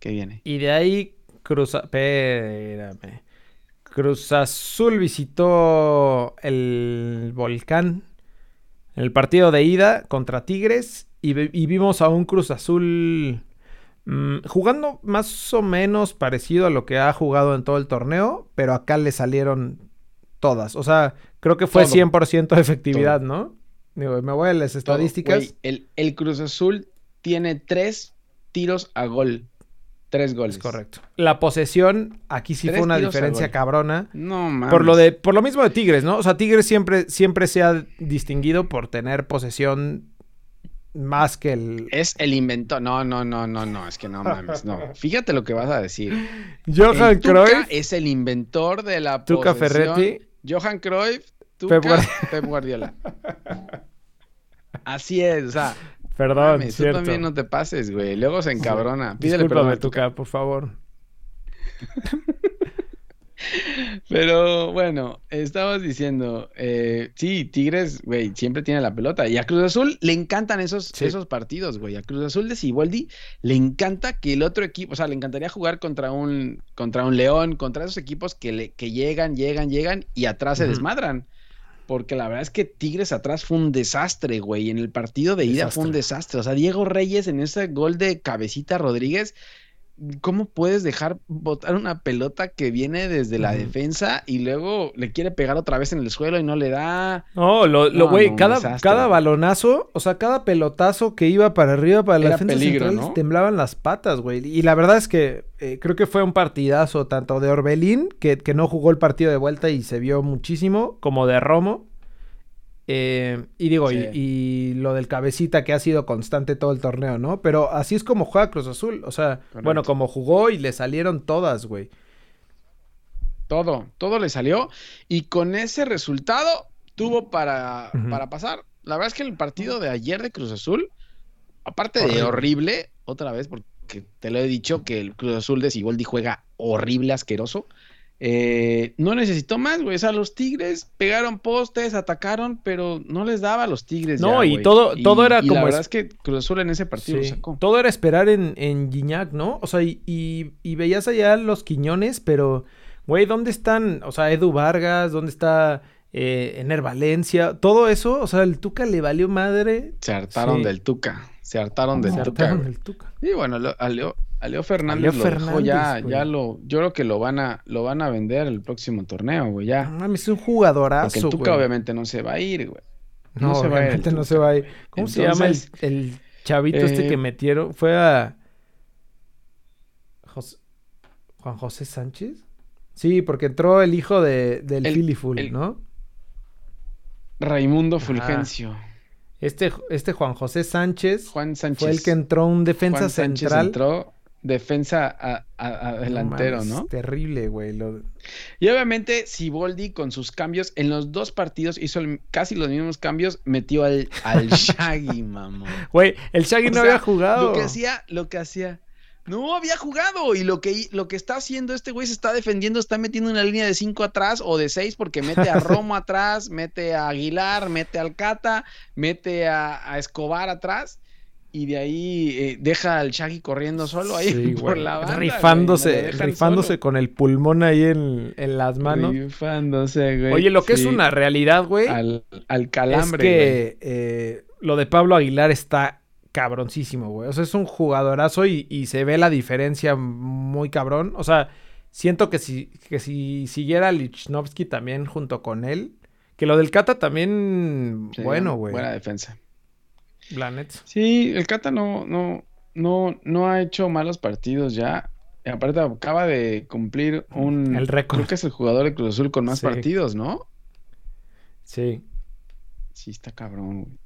¿qué viene? Y de ahí Cruz... Espérame. Cruz Azul visitó el Volcán en el partido de ida contra Tigres y, vi- y vimos a un Cruz Azul mm, jugando más o menos parecido a lo que ha jugado en todo el torneo, pero acá le salieron todas. O sea, creo que fue Todo. 100% de efectividad, ¿no? Digo, me voy a las estadísticas. El Cruz Azul tiene tres tiros a gol. Tres goles. Es correcto. La posesión, aquí sí Tres fue una diferencia cabrona. No mames. Por lo de, por lo mismo de Tigres, ¿no? O sea, Tigres siempre, siempre se ha distinguido por tener posesión más que el. Es el inventor. No, no, no, no, no. Es que no mames. No. Fíjate lo que vas a decir. Johan Cruyff, es el inventor de la Tuca posesión. Ferretti. Johan Cruyff, Tuca, Pep Guardi- Pep Guardiola. Así es, o sea, perdón, mames, tú cierto. también no te pases, güey. Luego se encabrona. Pídele perdón a Tuca. Por favor. Pero bueno, estabas diciendo, eh, sí, Tigres, güey, siempre tiene la pelota. Y a Cruz Azul le encantan esos, Sí. esos partidos, güey. A Cruz Azul de Siboldi le encanta que el otro equipo, o sea, le encantaría jugar contra un, contra un León, contra esos equipos que, le, que llegan, llegan, llegan y atrás se desmadran. Porque la verdad es que Tigres atrás fue un desastre, güey. En el partido de ida fue un desastre. O sea, Diego Reyes en ese gol de cabecita Rodríguez, ¿cómo puedes dejar botar una pelota que viene desde la defensa y luego le quiere pegar otra vez en el suelo y no le da? No, lo, lo No, güey, no, cada, cada balonazo, o sea, cada pelotazo que iba para arriba, para la Era defensa peligro, central, ¿no? temblaban las patas, güey. Y la verdad es que eh, creo que fue un partidazo tanto de Orbelín, que, que no jugó el partido de vuelta y se vio muchísimo, como de Romo. Eh, y digo, y- Sí. y, lo del cabecita que ha sido constante todo el torneo, ¿no? Pero así es como juega Cruz Azul. O sea, bueno, como jugó y le salieron todas, güey. Todo, todo le salió. Y con ese resultado tuvo para, para pasar. La verdad es que el partido de ayer de Cruz Azul, aparte de Horrible. otra vez, porque te lo he dicho que el Cruz Azul de Siboldi juega horrible, asqueroso. Eh, no necesitó más, güey. O sea, los Tigres pegaron postes, atacaron, pero no les daba a los Tigres. No, y todo, todo era como. La verdad es... que Cruz Azul en ese partido lo sacó. Todo era esperar en, en ¿no? O sea, y, y, veías allá los Quiñones, pero, güey, ¿dónde están? O sea, Edu Vargas, ¿dónde está eh, Ener Valencia? Todo eso, o sea, el Tuca le valió madre. Se hartaron del Tuca. Se hartaron del se Tuca. Hartaron del Tuca. Y bueno, lo, a Leo Fernández lo dejó ya, ya lo, yo creo que lo van a, lo van a vender el próximo torneo, güey, ya. No, es un jugadorazo, Porque el Tuca obviamente no se va a ir, güey. No, no se obviamente va a ir no se va a ir. ¿Cómo se llama el, chavito este que eh, metieron? Fue a Juan José Sánchez. Sí, porque entró el hijo de, del el, ¿no? Raimundo Fulgencio. Este, este Juan José Sánchez, Juan Sánchez fue el que entró un defensa Juan Sánchez central. Entró defensa a, delantero, ¿no? Terrible, güey. Y obviamente Siboldi con sus cambios en los dos partidos hizo casi los mismos cambios, metió al, al Shaggy, mamón. Güey, el Shaggy no había jugado. Lo que hacía, lo que hacía. No había jugado y lo que, lo que está haciendo este güey se está defendiendo, está metiendo una línea de cinco atrás o de seis porque mete a Romo atrás, mete a Aguilar, mete al Cata, mete a Escobar atrás y de ahí eh, deja al Shaggy corriendo solo ahí por la banda. Rifándose, rifándose con el pulmón ahí en, las manos. Rifándose, güey. Oye, lo que es una realidad, güey. Al, al calambre. Es que eh, lo de Pablo Aguilar está cabroncísimo, güey. O sea, es un jugadorazo y, y, se ve la diferencia muy cabrón. O sea, siento que si, que si siguiera Lichnowsky también junto con él, que lo del Cata también, bueno, güey. Buena defensa. Blanet. Sí, el Cata no, no, no, no ha hecho malos partidos ya. Aparte acaba de cumplir un... El récord. Creo que es el jugador de Cruz Azul con más partidos, ¿no? Sí. Sí, está cabrón, güey.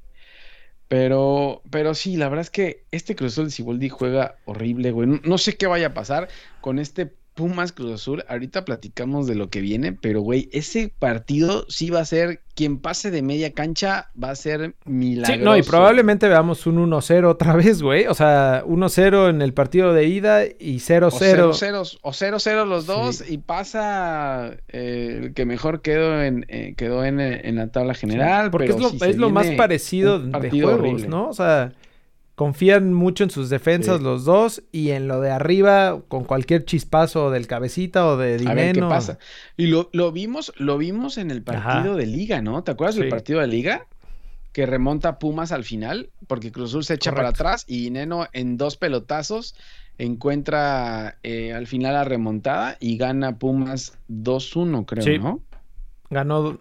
Pero, pero sí, la verdad es que este Cruz Azul de Ciboldi juega horrible, güey. no, sé qué vaya a pasar con este Pumas Cruz Azul, ahorita platicamos de lo que viene, pero güey, ese partido sí va a ser, quien pase de media cancha va a ser milagroso. Sí, no, y probablemente veamos un 1-0 otra vez, güey. O sea, 1-0 en el partido de ida y 0-0. O 0-0 los dos y pasa eh, el que mejor quedó en, eh, quedó en, la tabla general. porque es lo, es lo más parecido de juegos, ¿no? O sea confían mucho en sus defensas los dos y en lo de arriba con cualquier chispazo del cabecita o de dinero. A ver qué pasa. Y lo, lo, vimos, lo vimos en el partido de liga, ¿no? ¿Te acuerdas del partido de liga? Que remonta Pumas al final, porque Cruz Azul se echa para atrás y Neno en dos pelotazos encuentra eh, al final la remontada y gana Pumas 2-1, creo, ¿no? Ganó.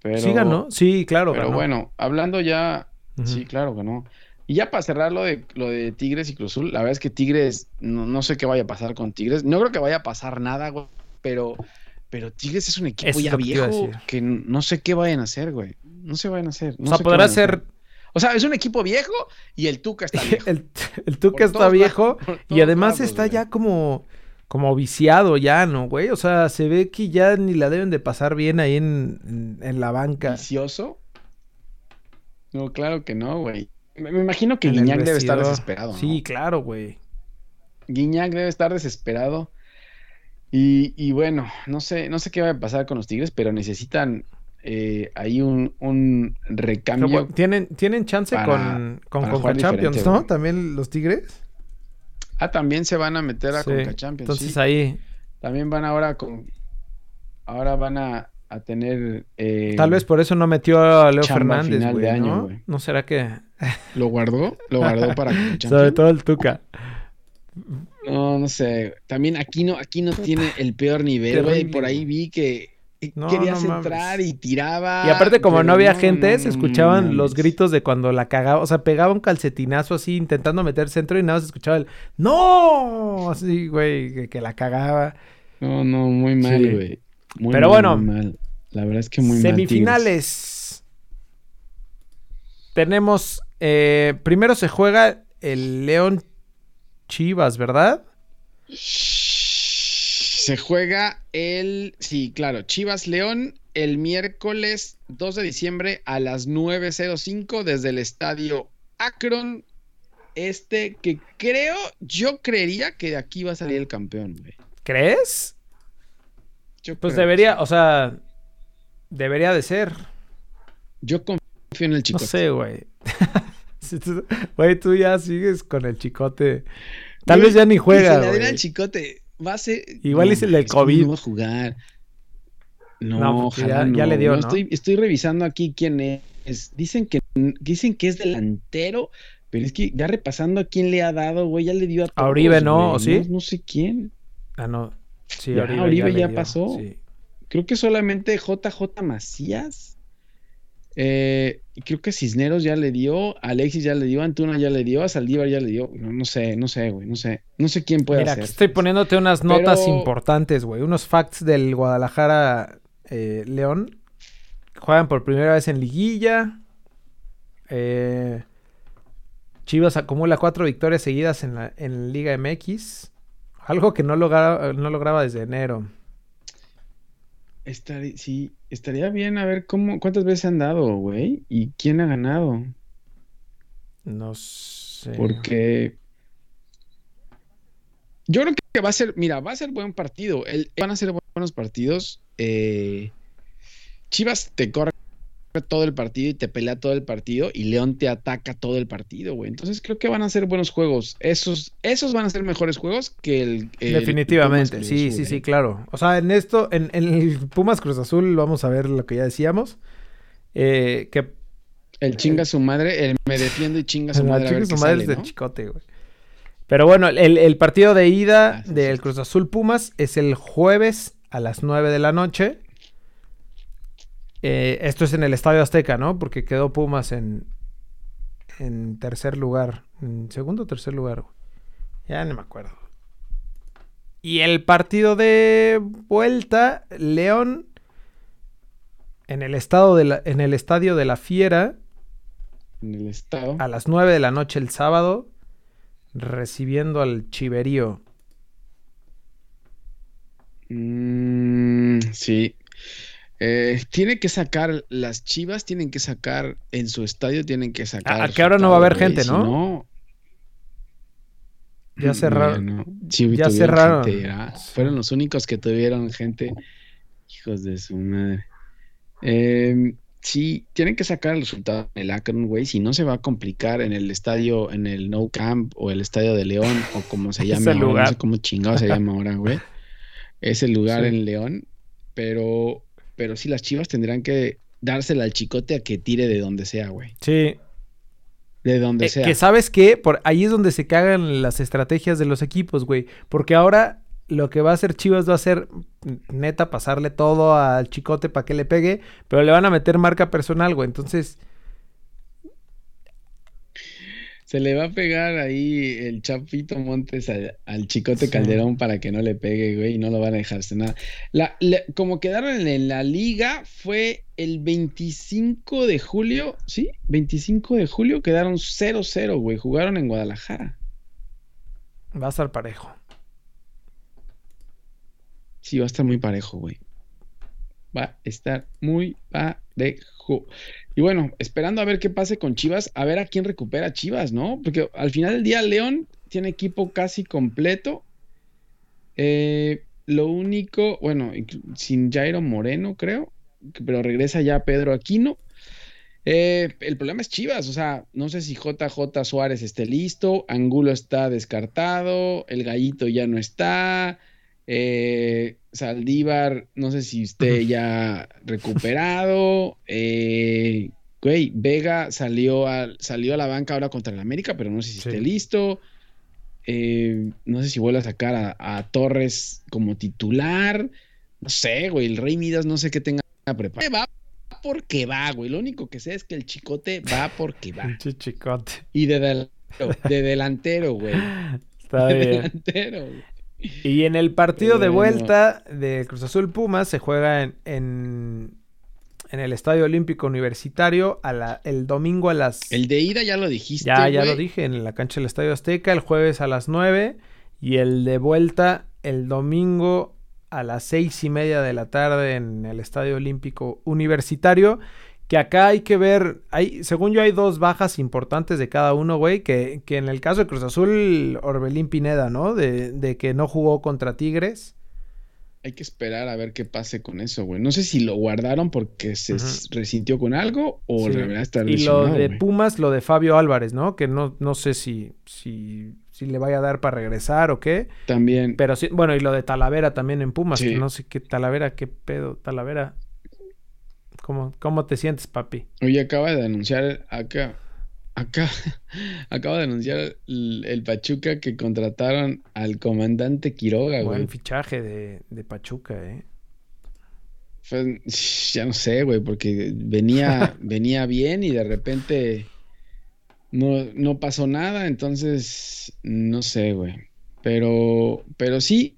Pero, sí, ganó. Sí, claro. Pero bueno, hablando ya. Sí, claro, ganó. Y ya para cerrar lo de, lo de Tigres y Cruz Azul, la verdad es que Tigres, no, sé qué vaya a pasar con Tigres. No creo que vaya a pasar nada, güey, pero, pero Tigres es un equipo ya viejo que no sé qué vayan a hacer, güey. No qué vayan a hacer. o sea, podrá ser... O sea, es un equipo viejo y el Tuca está viejo. el, Tuca está viejo y además está ya como, como viciado ya, ¿no, güey? O sea, se ve que ya ni la deben de pasar bien ahí en, en la banca. ¿Vicioso? No, claro que no, güey. Me, imagino que Guiñac debe estar desesperado. Sí, claro, güey. Guiñac debe estar desesperado. Y, bueno, no sé, no sé qué va a pasar con los Tigres, pero necesitan eh, ahí un, un recambio. ¿tienen, ¿Tienen chance con, con Champions, no? ¿También los Tigres? Ah, también se van a meter a Conca Champions. Entonces ahí. También van ahora con. Ahora van a, a tener. Eh, Tal vez por eso no metió a Leo Fernández, de año, ¿no? ¿no? será que.? ¿Lo guardó? Lo guardó para. Sobre todo el Tuca. No, no sé. También aquí no, aquí no tiene el peor nivel, güey. Por ahí vi que quería entrar y tiraba. Y aparte, como no había gente, se escuchaban los gritos de cuando la cagaba. O sea, pegaba un calcetinazo así intentando meter centro y nada más se escuchaba el ¡No! Así, güey, que, la cagaba. No, no, muy mal, güey. Pero bueno, la verdad es que muy Semifinales. Tenemos. Eh, primero se juega el León Chivas, ¿verdad? Se juega el. Sí, claro. Chivas León el miércoles 2 de diciembre a las 9.05 desde el estadio Akron este que creo, yo creería que de aquí va a salir el campeón, güey. ¿Crees? Yo Pues debería, sí. o sea, debería de ser. Yo confío en el chico. No sé, güey. Güey, tú ya sigues con el chicote. Tal vez ya ni juega, Si le al chicote, va a ser. Igual es el del no COVID. va a jugar. No, No, ojalá ya- ya no. le dio, No, ¿no? Estoy, estoy revisando aquí quién es. Dicen que, dicen que es delantero, pero es que ya repasando a quién le ha dado, güey, ya le dio a todos. Oribe, ¿no? ¿O sí? No, no sé quién. Ah, no. Sí, Ya, Oribe le ya pasó. sí. Creo que solamente JJ Macías. Eh, y creo que Cisneros ya le dio, Alexis ya le dio, Antuna ya le dio, a Saldívar ya le dio. No, no sé, no sé, güey, no sé. No sé quién puede Mira, hacer. aquí estoy poniéndote unas notas Pero- importantes, güey. Unos facts del Guadalajara eh, León. Juegan por primera vez en liguilla. Eh, Chivas acumula cuatro victorias seguidas en la en Liga MX. Algo que no lograba, no lograba desde enero. Estaría, sí, estaría bien a ver cómo, cuántas veces han dado, güey, y quién ha ganado. No sé. Porque yo creo que va a ser, mira, va a ser buen partido. El- van a ser buenos partidos. Eh, Chivas te corre todo el partido y te pelea todo el partido y León te ataca todo el partido, güey. Entonces creo que van a ser buenos juegos. Esos, esos van a ser mejores juegos que el, el Definitivamente, sí, sí, sí, ¿eh? claro. O sea, en esto, en, en el Pumas Cruz Azul, vamos a ver lo que ya decíamos. Eh, que El chinga su madre, el me defiendo y chinga su madre. a chica ver su madre sale, es de ¿no? chicote, güey. Pero bueno, el, el partido de ida Ah, sí, del sí. Cruz Azul Pumas es el jueves a las 9 de la noche. Eh, esto es en el Estadio Azteca, ¿no? Porque quedó Pumas en, en tercer lugar. En segundo o tercer lugar. Ya no me acuerdo. Y el partido de vuelta, León, en el, estado de la- en el Estadio de la Fiera, En el estado. a las 9 de la noche el sábado, recibiendo al Chiverío. Mm, sí. Eh, tiene que sacar, las chivas tienen que sacar en su estadio, tienen que sacar. a que ahora no va a haber gente, ¿no? si Ya cerraron. Bueno, sí, ya cerraron. gente, ah. Fueron los únicos que tuvieron gente. Hijos de su madre. Eh, sí, tienen que sacar el resultado en el Akron, güey. Si no se va a complicar en el estadio, en el No Camp o el estadio de León o como se llame Ese ahora, lugar. no sé cómo chingado se llama ahora, güey. Es el lugar Sí. en León, pero, pero sí, las chivas tendrán que dársela al chicote a que tire de donde sea, güey. Sí. De donde Eh, sea. que sabes que por ahí es donde se cagan las estrategias de los equipos, güey. Porque ahora lo que va a hacer Chivas va a ser mm, neta pasarle todo al chicote para que le pegue, pero le van a meter marca personal, güey. Entonces, Se le va a pegar ahí el Chapito Montes al Chicote Sí. Calderón para que no le pegue, güey, y no lo van a dejarse nada. La, la- como quedaron en, en la liga fue el 25 de julio, ¿sí? 25 de julio quedaron 0-0, güey, jugaron en Guadalajara. va a estar parejo. Sí, va a estar muy parejo, güey. Va a estar muy parejo. Y bueno, esperando a ver qué pase con Chivas, a ver a quién recupera Chivas, ¿no? Porque al final del día León tiene equipo casi completo. Eh, lo único, bueno, sin Jairo Moreno, creo, pero regresa ya Pedro Aquino. Eh, el problema es Chivas, o sea, no sé si JJ Suárez esté listo, Angulo está descartado, el Gallito ya no está, eh, Saldívar, no sé si esté ya recuperado, eh, güey, Vega salió a, salió a la banca ahora contra el América, pero no sé si Sí. esté listo. Eh, no sé si vuelve a sacar a, a Torres como titular. No sé, güey. El Rey Midas no sé qué tenga preparado. Va porque va, güey. Lo único que sé es que el chicote va porque va. Chicote. Y de delantero, de delantero, güey. Está De bien. delantero, güey. Y en el partido de vuelta de Cruz Azul Pumas se juega en, en, en el Estadio Olímpico Universitario a la- el domingo a las... El de ida ya lo dijiste. ya, ya lo dije, en la cancha del Estadio Azteca, el jueves a las 9 y el de vuelta el domingo a las seis y media de la tarde en el Estadio Olímpico Universitario, que acá hay que ver, hay, según yo hay dos bajas importantes de cada uno, güey, que, que en el caso de Cruz Azul, Orbelín Pineda, ¿no? De, de que no jugó contra Tigres. Hay que esperar a ver qué pase con eso, güey. No sé si lo guardaron porque se resintió con algo o Sí. verdad está Y lo de. Pumas, lo de Fabio Álvarez, ¿no? Que no, no sé si, si, si le vaya a dar para regresar o qué. También. Pero sí, bueno, y lo de Talavera también en Pumas, Sí. que no sé qué Talavera, qué pedo, Talavera. ¿Cómo, cómo te sientes, papi? Hoy acaba de anunciar acá, acá, acaba de anunciar el, el Pachuca que contrataron al comandante Quiroga, güey. Buen fichaje de, de Pachuca, ¿eh? Fue- ya no sé, güey, porque venía, venía bien y de repente no, no pasó nada, entonces no sé, güey. Pero, pero sí,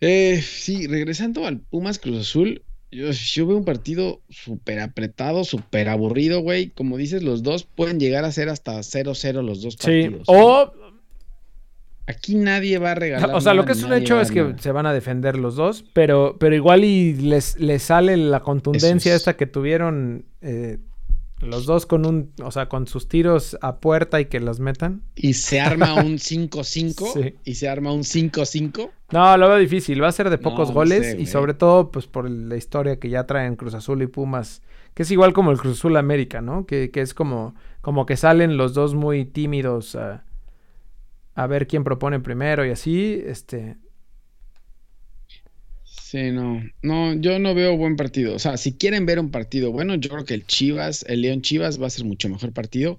eh, sí, regresando al Pumas Cruz Azul, yo, yo veo un partido súper apretado, súper aburrido, güey. Como dices, los dos pueden llegar a ser hasta 0-0 los dos Sí, partidos. o, Aquí nadie va a regalar. o sea, lo que es un hecho es que nada. se van a defender los dos, pero, pero igual y les, les sale la contundencia es. esta que tuvieron eh, los dos con un, o sea, con sus tiros a puerta y que los metan. Y se arma un 5-5 Sí. y se arma un 5-5. No, lo veo difícil, va a ser de pocos No, no goles sé, y güey. sobre todo pues por la historia que ya traen Cruz Azul y Pumas, que es igual como el Cruz Azul América, ¿no? Que, que es como, como que salen los dos muy tímidos a, a ver quién propone primero y así, este, Sí, no, no, yo no veo buen partido. O sea, si quieren ver un partido bueno, yo creo que el Chivas, el León Chivas va a ser mucho mejor partido.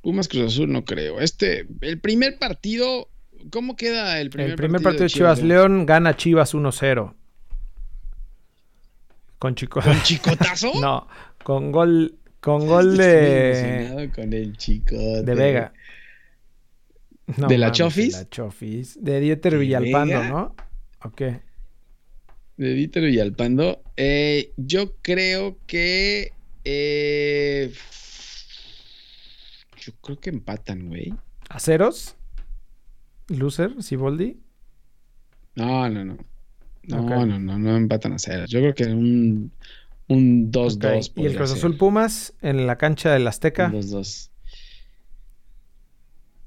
Pumas Cruz Azul no creo. Este, el primer partido, ¿cómo queda el primer, el primer partido de Chivas León? León gana Chivas 1-0. Con Chico. ¿Con chicotazo? no, con gol con gol de con el chico de Vega. No ¿De la mames, Chofis? De la Chofis. De Dieter ¿De Villalpando, Vega? ¿no? Ok. De Víctor Villalpando. Eh, yo creo que. eh, yo creo que empatan, güey. ¿A ceros? ¿Loser? ¿Siboldi? No, no, no. No, Ok. no, no, no empatan a ceros. Yo creo que un un 2-2. Ok. ¿Y el Cruz. Azul Pumas en la cancha del Azteca? Un 2-2.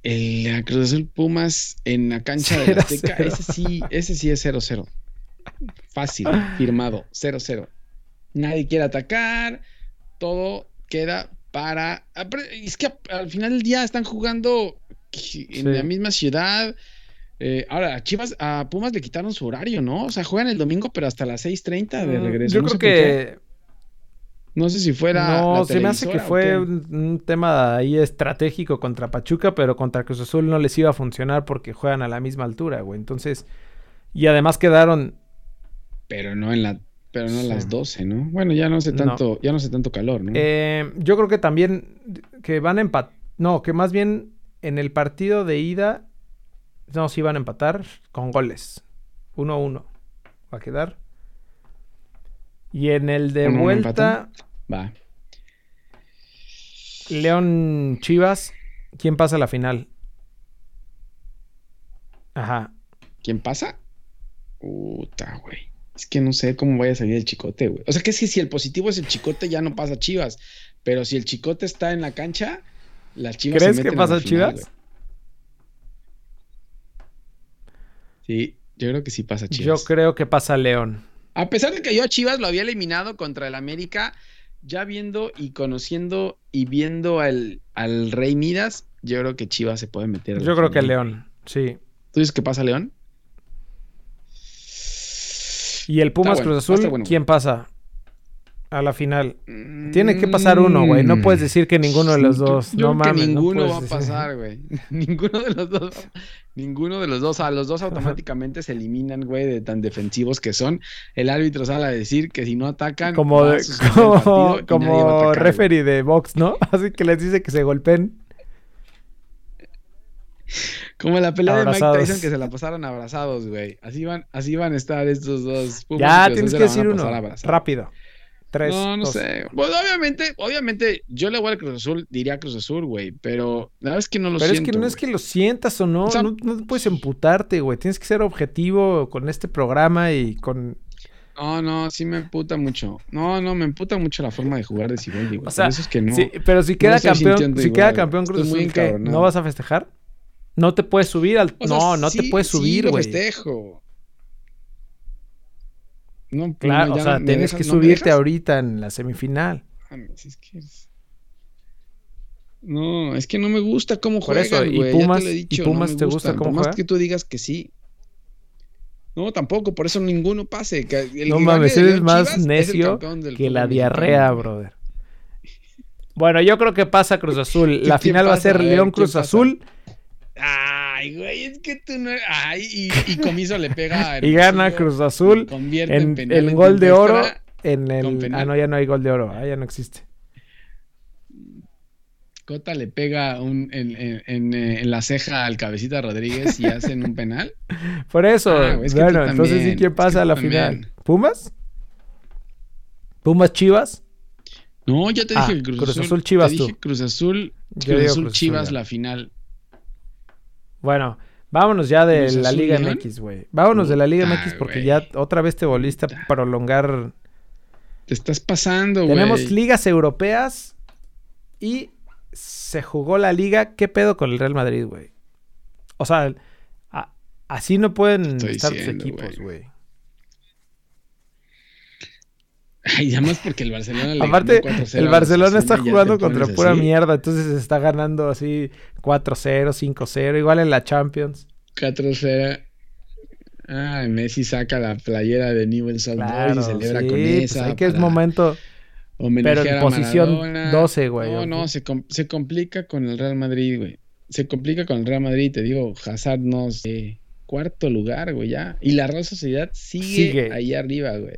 El Cruz Azul Pumas en la cancha de Cero, la Azteca, cero. ese sí, ese sí es 0-0. Fácil, firmado, 0-0. Nadie quiere atacar, todo queda para. Es que al final del día están jugando en Sí. la misma ciudad. Eh, ahora, a Chivas, a Pumas le quitaron su horario, ¿no? O sea, juegan el domingo, pero hasta las 6:30 de Mm, regreso. Yo No creo qué. que. No sé si fuera. No, la se me hace que fue un, un tema ahí estratégico contra Pachuca, pero contra Cruz Azul no les iba a funcionar porque juegan a la misma altura, güey. Entonces. Y además quedaron. Pero no en la, pero no a Sí. las 12, ¿no? Bueno, ya no hace No. tanto, ya no hace tanto calor, ¿no? Eh, yo creo que también que van a empatar. No, que más bien en el partido de ida. No, sí van a empatar con goles. 1-1. Va a quedar. Y en el de 1-1 vuelta, Va. León Chivas. ¿Quién pasa a la final? Ajá. ¿Quién pasa? Puta, güey. Es que no sé cómo vaya a salir el chicote, güey. O sea, que es que si el positivo es el chicote, ya no pasa Chivas. Pero si el chicote está en la cancha, las Chivas se ¿Crees que meten a la pasa Chivas? Sí, yo creo que sí pasa Yo Chivas. creo que pasa León. A pesar de que yo a Chivas lo había eliminado contra el América, ya viendo y conociendo y viendo al, al Rey Midas, yo creo que Chivas se puede meter. a la Yo creo que. León. Sí. ¿Tú dices que pasa León? Y el Pumas bueno, Cruz Azul, bueno. ¿quién pasa a la final? Tiene que pasar uno, güey. No puedes decir que ninguno de los dos. Mm. Yo no creo que mames. no ninguno va a pasar, güey. ninguno de los dos. Ninguno de los dos. A los dos automáticamente se eliminan, güey, de tan defensivos que son. El árbitro sale a decir que si no atacan. Como, de- como, como atacar, referee de box, ¿no? Así que les dice que se golpeen. Como la pelea de. Mike Tyson que se la pasaron abrazados, güey. Así van, así van a estar estos dos. Ya tienes que decir uno. abrazados. Rápido. Tres. no, no dos. sé. Bueno, obviamente, obviamente, yo le voy al Cruz Azul, diría Cruz Azul, güey. Pero la verdad es que no lo Pero siento. es que no es que lo sientas o no. O sea- no, no puedes emputarte, güey. Tienes que ser objetivo con este programa y con, No, no, sí me emputa mucho. No, no, me emputa mucho la forma de jugar de Siboldi, güey. O sea, eso es que no. Sí, pero si queda campeón, si igual, queda campeón Cruz Azul. ¿no vas a festejar? No te puedes subir al. O sea, no, no te sí- puedes sí subir, lo güey. festejo. No, claro, o sea, tienes que ¿no me subirte ahorita en la semifinal. Mames, es que es- No, es que no me gusta cómo Por juegan, eso, ¿y Pumas- te y Pumas no te gusta cómo Por más juega? que tú digas que sí. No, tampoco, por eso ninguno pase. Que el no mames, eres más Chivas necio que la diarrea, brother. Bueno, yo creo que pasa Cruz Azul. La ¿Quién final va a ser León ¿quién Cruz pasa? Azul Ay, güey, es que tú no. Ay, y, y Comiso le pega a y gana Cruz Azul convierte en, gol de oro en el. Ah, no, ya no hay gol de oro, ah, ya no existe. Cota le pega un, en, en- en, eh, la ceja al cabecita Rodríguez y hacen un penal. Por eso, Ah, es que bueno, entonces sí quién es pasa que a la también. final. ¿Pumas? ¿Pumas Chivas? No, ya te Ah, dije Cruz, Cruz Azul. Chivas, te dije. Cruz Azul, Cruz Azul, Cruz Chivas, la final. Bueno, vámonos ya de la Liga León. MX, güey. Vámonos de la Liga MX porque ya otra vez te volviste a prolongar. Te estás pasando, güey. Tenemos ligas europeas y se jugó la liga. ¿Qué pedo con el Real Madrid, güey? O sea, a- así no pueden Estoy estar tus diciendo, equipos, güey. güey. Ay, ya más porque el Barcelona le Aparte, ganó 4-0 el Barcelona está jugando contra pura así. mierda, entonces está ganando así 4-0, 5-0, igual en la Champions. 4-0. Ay, Messi saca la playera de Newell's Old Claro, y celebra sí, con pues esa. ahí que es momento. pero en posición Maradona. 12, güey, No, ¿o no, se, com- se complica con el Real Madrid, güey. Se complica con el Real Madrid, te digo, Hazard no sé, cuarto lugar, güey, ya. Y la Real Sociedad sigue, Sigue. ahí arriba, güey.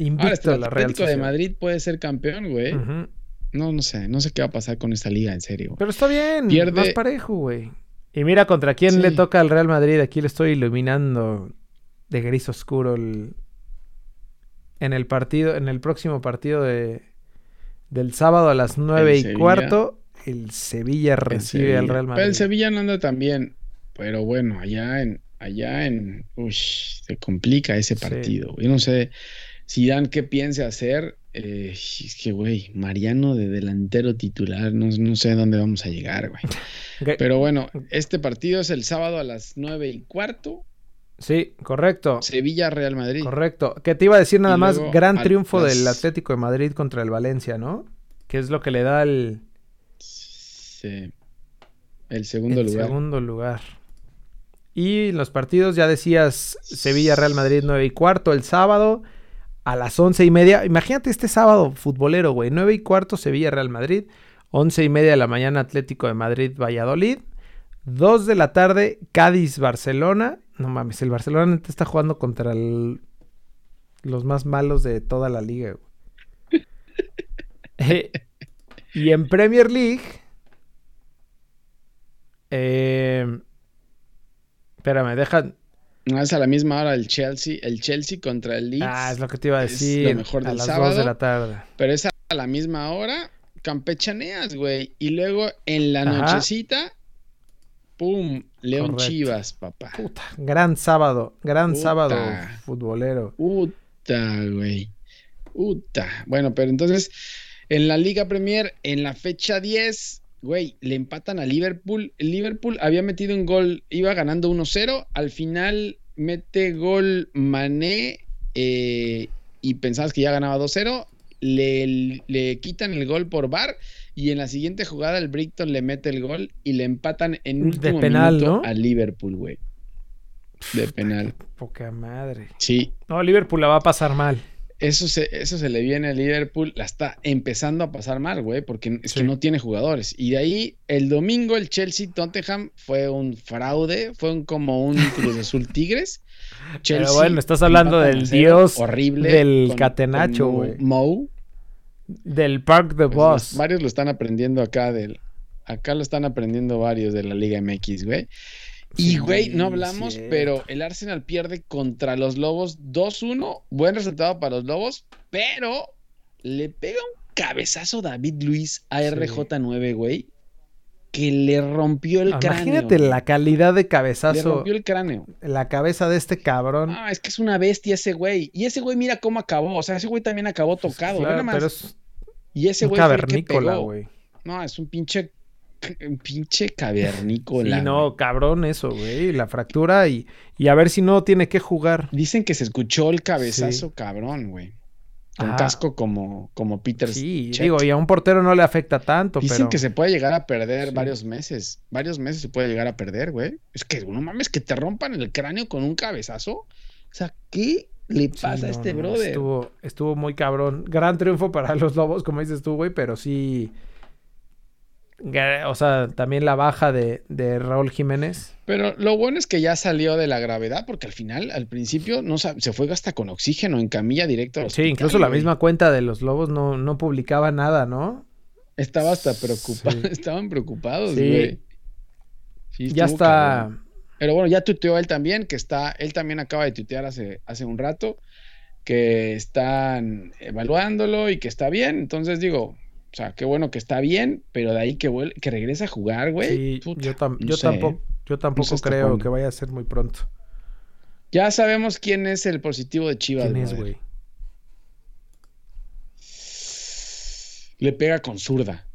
Ahora, Invicto este, el la Real Atlético de Sociedad. Madrid puede ser campeón, güey. No, no sé, no sé qué va a pasar con esta liga, en serio. Pero está bien, Pierde- más parejo, güey. Y mira contra quién Sí. le toca al Real Madrid. Aquí le estoy iluminando de gris oscuro el- en el partido, en el próximo partido de del sábado a las nueve y Sevilla. cuarto. El Sevilla recibe al. Real Pero Madrid. el Sevilla no anda tan bien. Pero bueno, allá en, allá en, ush, se complica ese Sí. partido. Yo no sé si Dan qué piense hacer. eh, es que, güey, Mariano de delantero titular, no, no sé dónde vamos a llegar, güey. Pero bueno, este partido es el sábado a las nueve y cuarto. Sí, correcto. Sevilla Real Madrid. Correcto. Que te iba a decir nada Y más, luego gran triunfo del Atlético de Madrid contra el Valencia, ¿no? Que es lo que le da el, Sí. El segundo el lugar. segundo lugar. Y los partidos, ya decías, Sevilla, Real Madrid 9 y cuarto el sábado a las once y media. Imagínate este sábado futbolero, güey. 9 y cuarto Sevilla, Real Madrid. Once y media de la mañana Atlético de Madrid, Valladolid. 2 de la tarde Cádiz, Barcelona. No mames, el Barcelona neta está jugando contra los más malos de toda la liga. güey. Eh, y en Premier League... Eh, espérame, deja. No, es a la misma hora el Chelsea, el Chelsea contra el Leeds. Ah, es lo que te iba a es decir. lo mejor a del las 2 sábado. de la tarde. Pero es a la misma hora, campechaneas, güey. Y luego en la Ajá. nochecita, ¡pum! León Correcto. Chivas, papá. Puta, gran sábado, gran Puta. sábado futbolero. Puta, güey. Puta. Bueno, pero entonces, en la Liga Premier, en la fecha 10, güey, le empatan a Liverpool. Liverpool había metido un gol, iba ganando 1-0. Al final mete gol Mané eh, y pensabas que ya ganaba 2-0. Le, le quitan el gol por VAR y en la siguiente jugada el Brighton le mete el gol y le empatan en De último penal, minuto ¿no? a Liverpool, güey. De penal. Poca madre. Sí, No, Liverpool la va a pasar mal. Eso se, eso se le viene a Liverpool, la está empezando a pasar mal, güey, porque es Sí. que no tiene jugadores. Y de ahí, el domingo, el Chelsea-Tottenham fue un fraude, fue un, como un Cruz Azul Tigres. Pero bueno, estás hablando del dios horrible del catenacho, güey. Mou. Del Park the Pues Boss. los- varios lo están aprendiendo acá del. Acá lo están aprendiendo varios de la Liga MX, güey. Y, Sí, güey, no hablamos, cierto. pero el Arsenal pierde contra los Lobos 2-1. Buen resultado para los Lobos, pero le pega un cabezazo David Luis a Sí. RJ9, güey. que le rompió el cráneo. Imagínate la calidad de Le cabezazo. rompió el cráneo. La cabeza de este cabrón. Ah, es que es una bestia ese güey. Y ese güey, mira cómo acabó. O sea, ese güey también acabó tocado. ve Claro, pero es Y ese güey cavernícola, güey. No, es un pinche. Pinche cavernícola. Sí, no, cabrón eso, güey. La fractura y, y a ver si no tiene que jugar. Dicen que se escuchó el cabezazo cabrón, güey. Con casco como, como Peter Sí, Cech. digo, y a un portero no le afecta tanto, Dicen pero... que se puede llegar a perder Sí. varios meses. Varios meses se puede llegar a perder, güey. Es que no mames que te rompan el cráneo con un cabezazo. O sea, ¿qué le Sí, pasa a este no, brother? Estuvo, estuvo muy cabrón. Gran triunfo para los Lobos, como dices tú, güey, pero sí... O sea, también la baja de, de Raúl Jiménez. Pero lo bueno es que ya salió de la gravedad, porque al final, al principio, no se fue hasta con oxígeno en camilla directo. al Sí, incluso la misma cuenta de los Lobos no, no publicaba nada, ¿no? Estaba hasta preocupado, Sí. estaban preocupados, Sí. güey. Sí, ya está... cabrón. Pero bueno, ya tuiteó él también, que está, él también acaba de tuitear hace, hace un rato, que están evaluándolo y que está bien. Entonces digo, o sea, qué bueno que está bien, pero de ahí que vuel- que regrese a jugar, güey. Sí, puta, yo, tam- no yo sé, tampoco, yo tampoco creo que vaya a ser muy pronto. Ya sabemos quién es el positivo de Chivas, ¿Quién es, güey? Le pega con zurda.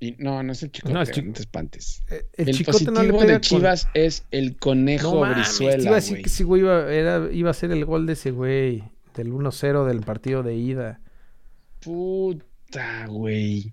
Y no, no es el chicote, No, no, el chi- te espantes. Eh, El, El, chicote no le positivo pega de con- Chivas es el conejo No mames, te Brizuela, iba a decir que ese güey iba, era- iba a ser el gol de ese güey. Del 1-0 del partido de ida. Puta, güey.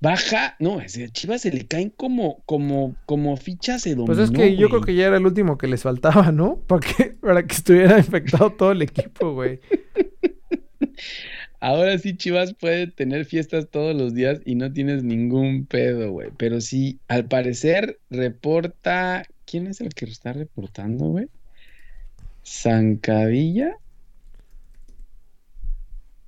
Baja, no, es de Chivas se le caen como, como, como fichas de dominó, Pues es que yo creo que ya era el último que les faltaba, ¿no? Para que, para que estuviera infectado todo el equipo, güey. Ahora sí Chivas puede tener fiestas todos los días y no tienes ningún pedo, güey. Pero sí, al parecer reporta. ¿Quién es el que está reportando, güey? ¿Zancadilla?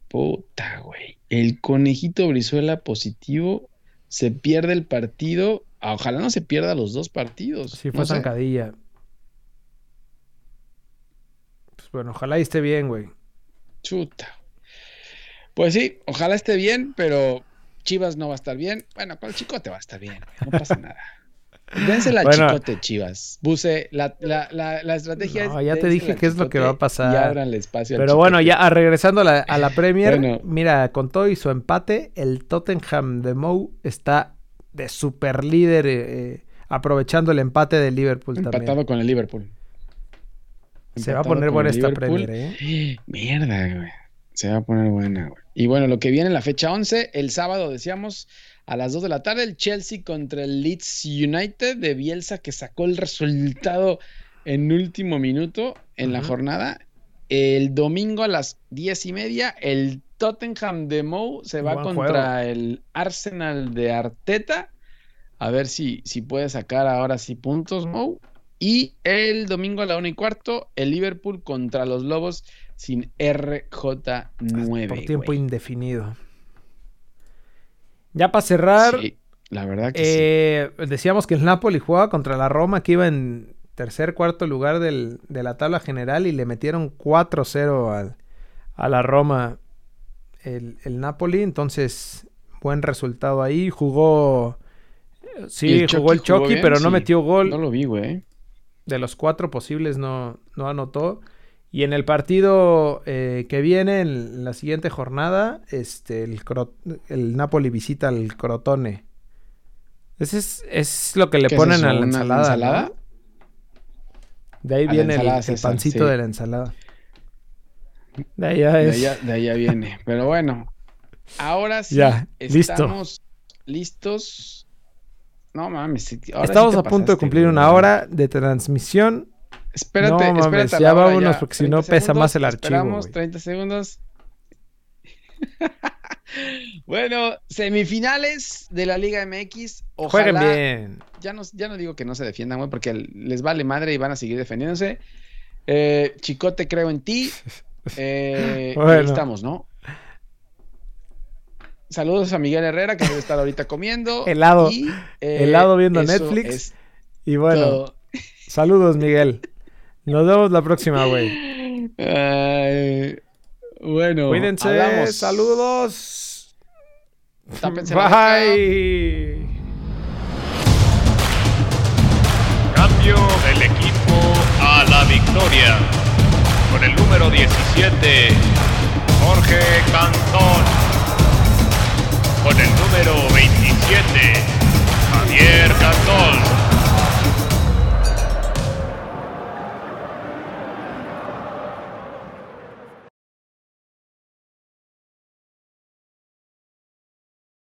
Puta, güey. El conejito Brizuela positivo se pierde el partido. Ah, Ojalá no se pierda los dos partidos. Sí, fue no sé. zancadilla. Pues bueno, ojalá y esté bien, güey. Chuta. Pues sí, ojalá esté bien, pero Chivas no va a estar bien. Bueno, con el chicote va a estar bien, no pasa nada. Al Bueno. chicote, Chivas. Buse, la, la, la, la estrategia No, es. ya te dije qué es lo que va a pasar. Y abran el espacio al Pero bueno, chicote. ya ah, regresando a la, a la Premier, Bueno. mira, con todo y su empate, el Tottenham de Mou está de super líder, eh, eh, aprovechando el empate del Liverpool Empatado también. con el Liverpool. Se va a Empatado poner buena esta. Premier, ¿eh? Mierda, güey. Se va a poner buena, güey. Y bueno, lo que viene en la fecha 11, el sábado decíamos a las 2 de la tarde, el Chelsea contra el Leeds United de Bielsa que sacó el resultado en último minuto en la jornada. El domingo a las 10 y media, el Tottenham de Mou se va Buen contra el Arsenal de Arteta. A ver si, si puede sacar ahora sí puntos, Mou. Y el domingo a la 1 y cuarto, el Liverpool contra los Lobos sin RJ9. Por tiempo indefinido. Ya para cerrar, Sí, la verdad que sí. eh, decíamos que el Napoli jugaba contra la Roma, que iba en tercer, cuarto lugar del- de la tabla general y le metieron 4-0 al- a la Roma el, el Napoli. Entonces, buen resultado ahí. Jugó... ¿Y Sí, el jugó el Chucky jugó Chucky, bien? pero no Sí. metió gol. No lo vi, güey. de los cuatro posibles no, no anotó. Y en el partido eh, que viene, en la siguiente jornada, este, el, Napoli visita al Crotone. Ese es, es lo que le ¿Qué es ponen eso, a la ensalada. ¿no? ensalada? De ahí A viene el, ensalada el César, pancito sí. de la ensalada. De allá De es. allá, de allá viene. Pero bueno, ahora sí Ya, listo. estamos listos. No mames. ahora Estamos a punto de cumplir una hora de transmisión. Espérate, No mames, espérate ya vámonos, porque si 30 no pesa segundos, más el archivo, Esperamos güey. 30 segundos. bueno, semifinales de la Liga MX. Jueguen bien. Ya no, ya no digo que no se defiendan, güey, porque les vale madre y van a seguir defendiéndose. Eh, Chicote, creo en ti. Eh, ahí estamos, ¿no? Saludos a Miguel Herrera, que debe estar ahorita comiendo. Helado. Y, eh, Helado viendo Netflix. Y bueno, todo. saludos, Miguel. Nos vemos la próxima, güey. Bueno, Cuídense. hablamos. Saludos. Tápense. Bye. Cambio del equipo a la victoria. Con el número 17, Jorge Cantón. Con el número 27, Javier